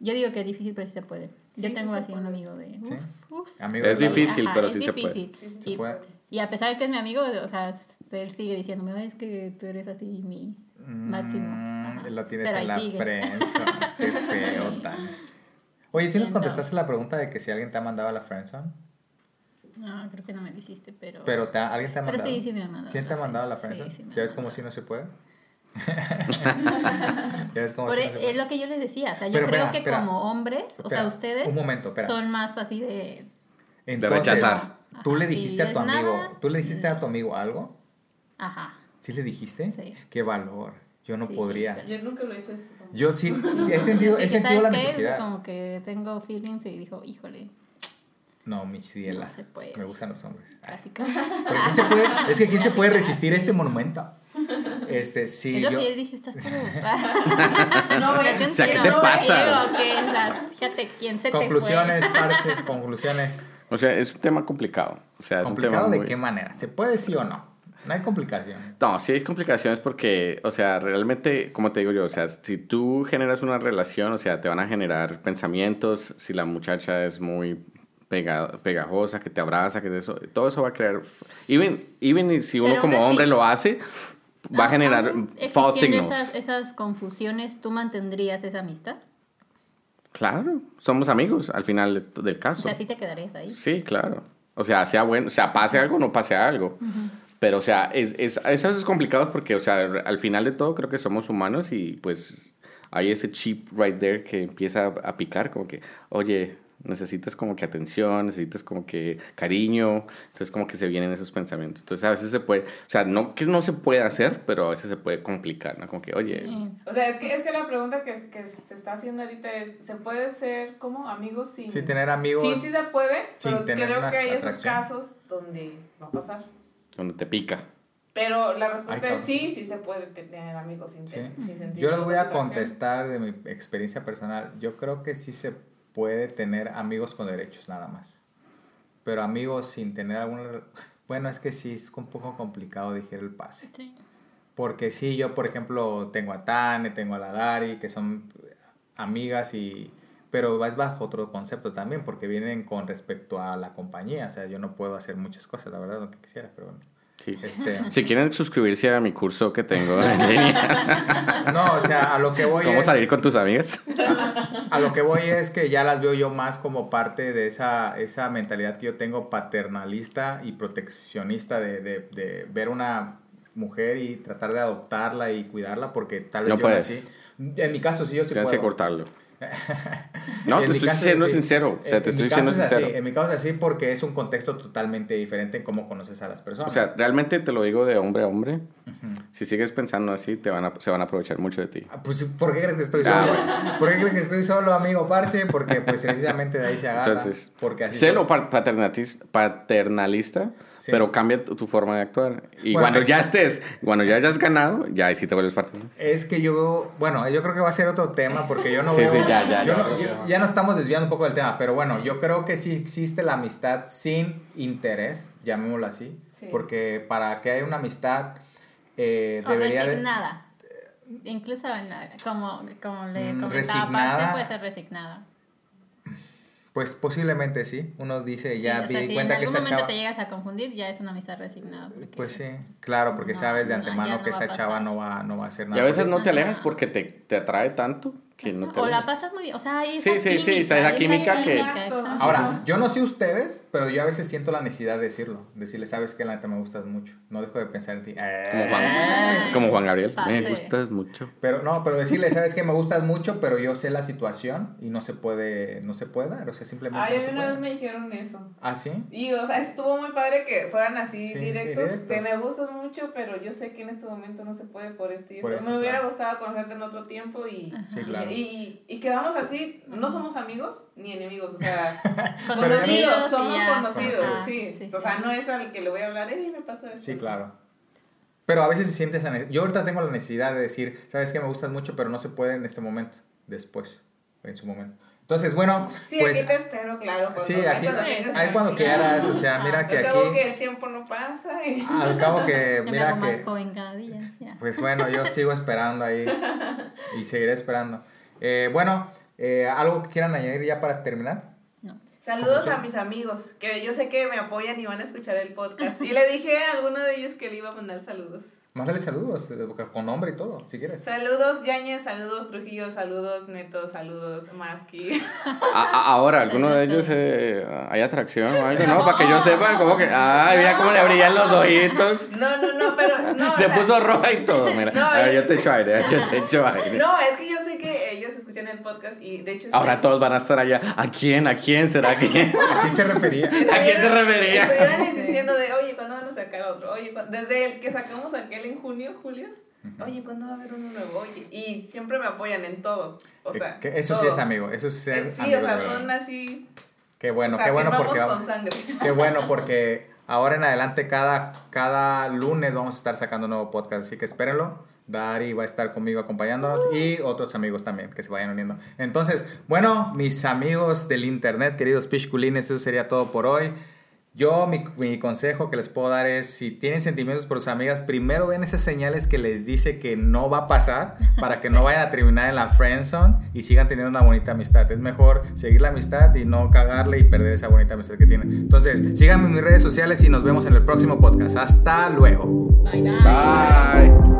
Yo digo que es difícil, pero sí se puede. Yo Sí, tengo sí así un amigo de. Sí. Uf, uf. Amigo Es de difícil, Ajá, pero es sí se puede. difícil. Sí, sí se y, puede. y a pesar de que es mi amigo, o sea, él sigue diciéndome, "Ay, es que tú eres así mi máximo. Mm, Ajá. lo tienes Pero en la sigue. friendzone. [laughs] Qué feo tan. Oye, ¿sí nos Siento. contestaste la pregunta de que si alguien te ha mandado a la friendzone? No, creo que no me lo hiciste, pero. Pero te ha- alguien te ha Pero mandado. sí, sí me ha mandado ¿Quién te ha la mandado a la friendzone? Sí, sí ¿Ya ves cómo si no se puede? [laughs] ¿Ya ves cómo Por sí e- es lo que yo les decía, o sea, yo Pero creo espera, que espera. como hombres, o sea, ustedes Un momento, espera. son más así de... Entonces, rechazar. ¿tú le dijiste si a tu amigo, nada, tú le dijiste a tu amigo algo? Ajá. ¿Sí le dijiste? Sí. Qué valor. Yo no Sí, podría. sí, Yo nunca lo he hecho eso. Yo [laughs] sí he entendido, Sí, he sentido la necesidad. Como que tengo feelings y dijo, híjole, No, mi ciela. No se puede. Me gustan los hombres. Ay, casi casi. Pero ¿quién se puede, es que ¿quién se puede resistir a este monumento? Este, sí, yo... que dije, estás todo... [laughs] No, Ya te o sea, ¿qué te pasa? Digo, que, o sea, fíjate, ¿quién se Conclusiones, te fue? parce, [laughs] conclusiones. O sea, es un tema complicado. O sea, es un ¿Complicado tema de muy- qué manera? ¿Se puede sí o no? No hay complicación. No, sí hay complicaciones porque, o sea, realmente, como te digo yo, o sea, si tú generas una relación, o sea, te van a generar pensamientos, si la muchacha es muy pega- pegajosa, que te abraza, que eso, todo eso va a crear, even, even si uno Pero como hombre lo hace, va a Aún generar false existiendo signals. Esas, esas confusiones, ¿tú mantendrías esa amistad? Claro, somos amigos al final de- del O caso. sea, sí te quedarías ahí. Sí, claro. O sea, sea bueno, o sea, pase algo o no pase algo. Pero, o sea, es, es, es a veces complicado porque, o sea, al final de todo creo que somos humanos y pues hay ese chip right there que empieza a picar como que, oye, necesitas como que atención, necesitas como que cariño, entonces como que se vienen esos pensamientos. Entonces a veces se puede, o sea, no que no se puede hacer, pero a veces se puede complicar, ¿no? Como que, oye, Sí. O sea, es que, es que la pregunta que, que se está haciendo ahorita es, ¿se puede ser como amigos sin... Sí, tener amigos. Sí, sí se puede, sin pero tener creo que hay esos casos donde va a pasar. donde te pica. Pero la respuesta Ay, es sí, sí se puede tener amigos sin, Sí. sin sentimientos Yo les voy a atracción. contestar de mi experiencia personal. Yo creo que sí se puede tener amigos con derechos, nada más. Pero amigos sin tener alguna... Bueno, es que sí, es un poco complicado digerir el pase. Sí. Porque sí, yo por ejemplo tengo a Tane, tengo a la Dari, que son amigas y... Pero es bajo otro concepto también, porque vienen con respecto a la compañía. O sea, yo no puedo hacer muchas cosas, la verdad, lo que quisiera, pero bueno. Sí. Este, [laughs] Si quieren suscribirse a mi curso que tengo en [laughs] línea, no, o sea, a lo que voy ¿cómo es... salir con tus amigas? A lo que voy es que ya las veo yo más como parte de esa, esa mentalidad que yo tengo paternalista y proteccionista de, de, de ver una mujer y tratar de adoptarla y cuidarla porque tal vez No yo puedes. nací. En mi caso sí, yo sí Tienes que puedo. cortarlo. [laughs] No, te estoy siendo sí. sincero. O sea, En- te en estoy mi siendo caso es sincero. así, en mi caso es así porque es un contexto totalmente diferente en cómo conoces a las personas. O sea, realmente te lo digo de hombre a hombre. Si sigues pensando así, te van a, se van a aprovechar mucho de ti. Ah, Pues, ¿por qué crees que estoy Ah, solo? ¿Por qué crees que estoy solo, amigo Parce? Porque, pues, precisamente de ahí se agarra. Entonces, porque así sé soy. lo pa- paternatis- paternalista, Sí. pero cambia tu, tu forma de actuar. Y Bueno, cuando es- ya estés, cuando ya hayas ganado, ya ahí sí te vuelves paternalista. Es que yo veo, bueno, yo creo que va a ser otro tema porque yo no Sí, veo, sí, ya, ya, yo ya, no- ya. yo- ya nos estamos desviando un poco del tema, pero bueno, yo creo que sí existe la amistad sin interés, llamémoslo así, Sí. porque para que haya una amistad eh, O debería de... resignada. Incluso en como, como le Mm, comentaba resignada. Puede ser resignada. Pues posiblemente sí, uno dice, ya Sí, o vi sea, si cuenta en que algún esta momento chava... te llegas a confundir, ya es una amistad resignada. porque- Pues sí, claro, porque No, sabes de antemano no que esa chava no va, no va a hacer Y nada. a veces no te alejas porque te, te atrae tanto que no te O la pasas muy bien. O sea, hay Sí, esa sí, sí, sea, esa química que-. Ahora, yo no sé ustedes, pero yo a veces siento la necesidad de decirlo. Decirle, sabes que la neta me gustas mucho. No dejo de pensar en ti. Como Juan, como Juan Gabriel. Pase. Me gustas mucho. Pero no, pero decirle, sabes que me gustas mucho, pero yo sé la situación y no se puede, no se puede dar. O sea, simplemente Ay, no una vez me dijeron eso. ¿Ah, sí? Y, o sea, estuvo muy padre que fueran así Sí, directos, directos. Que me gustas mucho, pero yo sé que en este momento no se puede por esto y Por esto. eso, me hubiera claro. gustado conocerte en otro tiempo y, Sí, claro. Y, y quedamos así. No somos amigos ni enemigos, o sea, [laughs] Conocidos somos ya. conocidos. Sí. sí, O sea, sí. no es al que le voy a hablar, eh, me pasó esto. Sí, claro. Pero a veces se siente esa necesidad. Yo ahorita tengo la necesidad de decir, sabes que me gustas mucho, pero no se puede en este momento. Después, en su momento. Entonces, bueno, Sí, pues... aquí te espero, claro. Sí, aquí, ahí cuando quieras, o sea, mira que Al cabo aquí, que el tiempo no pasa. y- [laughs] al cabo que, mira hago más que, joven cada día. ya. Pues bueno, yo sigo esperando ahí y seguiré esperando. Eh, bueno, eh, ¿algo que quieran añadir ya para terminar? No. Saludos a mis amigos, que yo sé que me apoyan y van a escuchar el podcast. Y le dije a alguno de ellos que le iba a mandar saludos. Mándale saludos, eh, con nombre y todo, si quieres. Saludos Yañez, saludos Trujillo, saludos Neto, saludos Maski. Ahora, ¿alguno de ellos eh, hay atracción o algo? No, para que yo sepa, como que, ay, mira cómo le brillan los ojitos. No, no, no, pero no. o Se sea, puso roja y todo, mira. No, a ver, yo te echo aire, yo te echo aire. No, es que yo sé que escuchan el podcast y de hecho. Ahora todos van a estar allá. ¿A quién? ¿A quién será quién? [laughs] ¿A quién se refería? [laughs] ¿A quién se refería? Estuvieran [laughs] insistiendo de, oye, ¿cuándo van a sacar otro? Oye, ¿cuándo-?" desde el que sacamos aquel en junio, julio. Oye, ¿cuándo va a haber uno nuevo? Oye, y siempre me apoyan en todo. O Que- sea, que eso sí todo. es amigo, eso es ser Eh, Sí, amigo o sea, son así. Qué bueno, o sea, qué bueno que porque vamos qué bueno porque ahora en adelante cada, cada lunes vamos a estar sacando un nuevo podcast, así que espérenlo. Dari va a estar conmigo acompañándonos y otros amigos también que se vayan uniendo. Entonces, bueno, mis amigos del internet, queridos Pishkulines, eso sería todo por hoy. Yo, mi, mi consejo que les puedo dar es, si tienen sentimientos por sus amigas, primero ven esas señales que les dice que no va a pasar [laughs] para que no vayan a terminar en la friendzone y sigan teniendo una bonita amistad. Es mejor seguir la amistad y no cagarle y perder esa bonita amistad que tienen. Entonces, síganme en mis redes sociales y nos vemos en el próximo podcast. Hasta luego. Bye bye. Bye.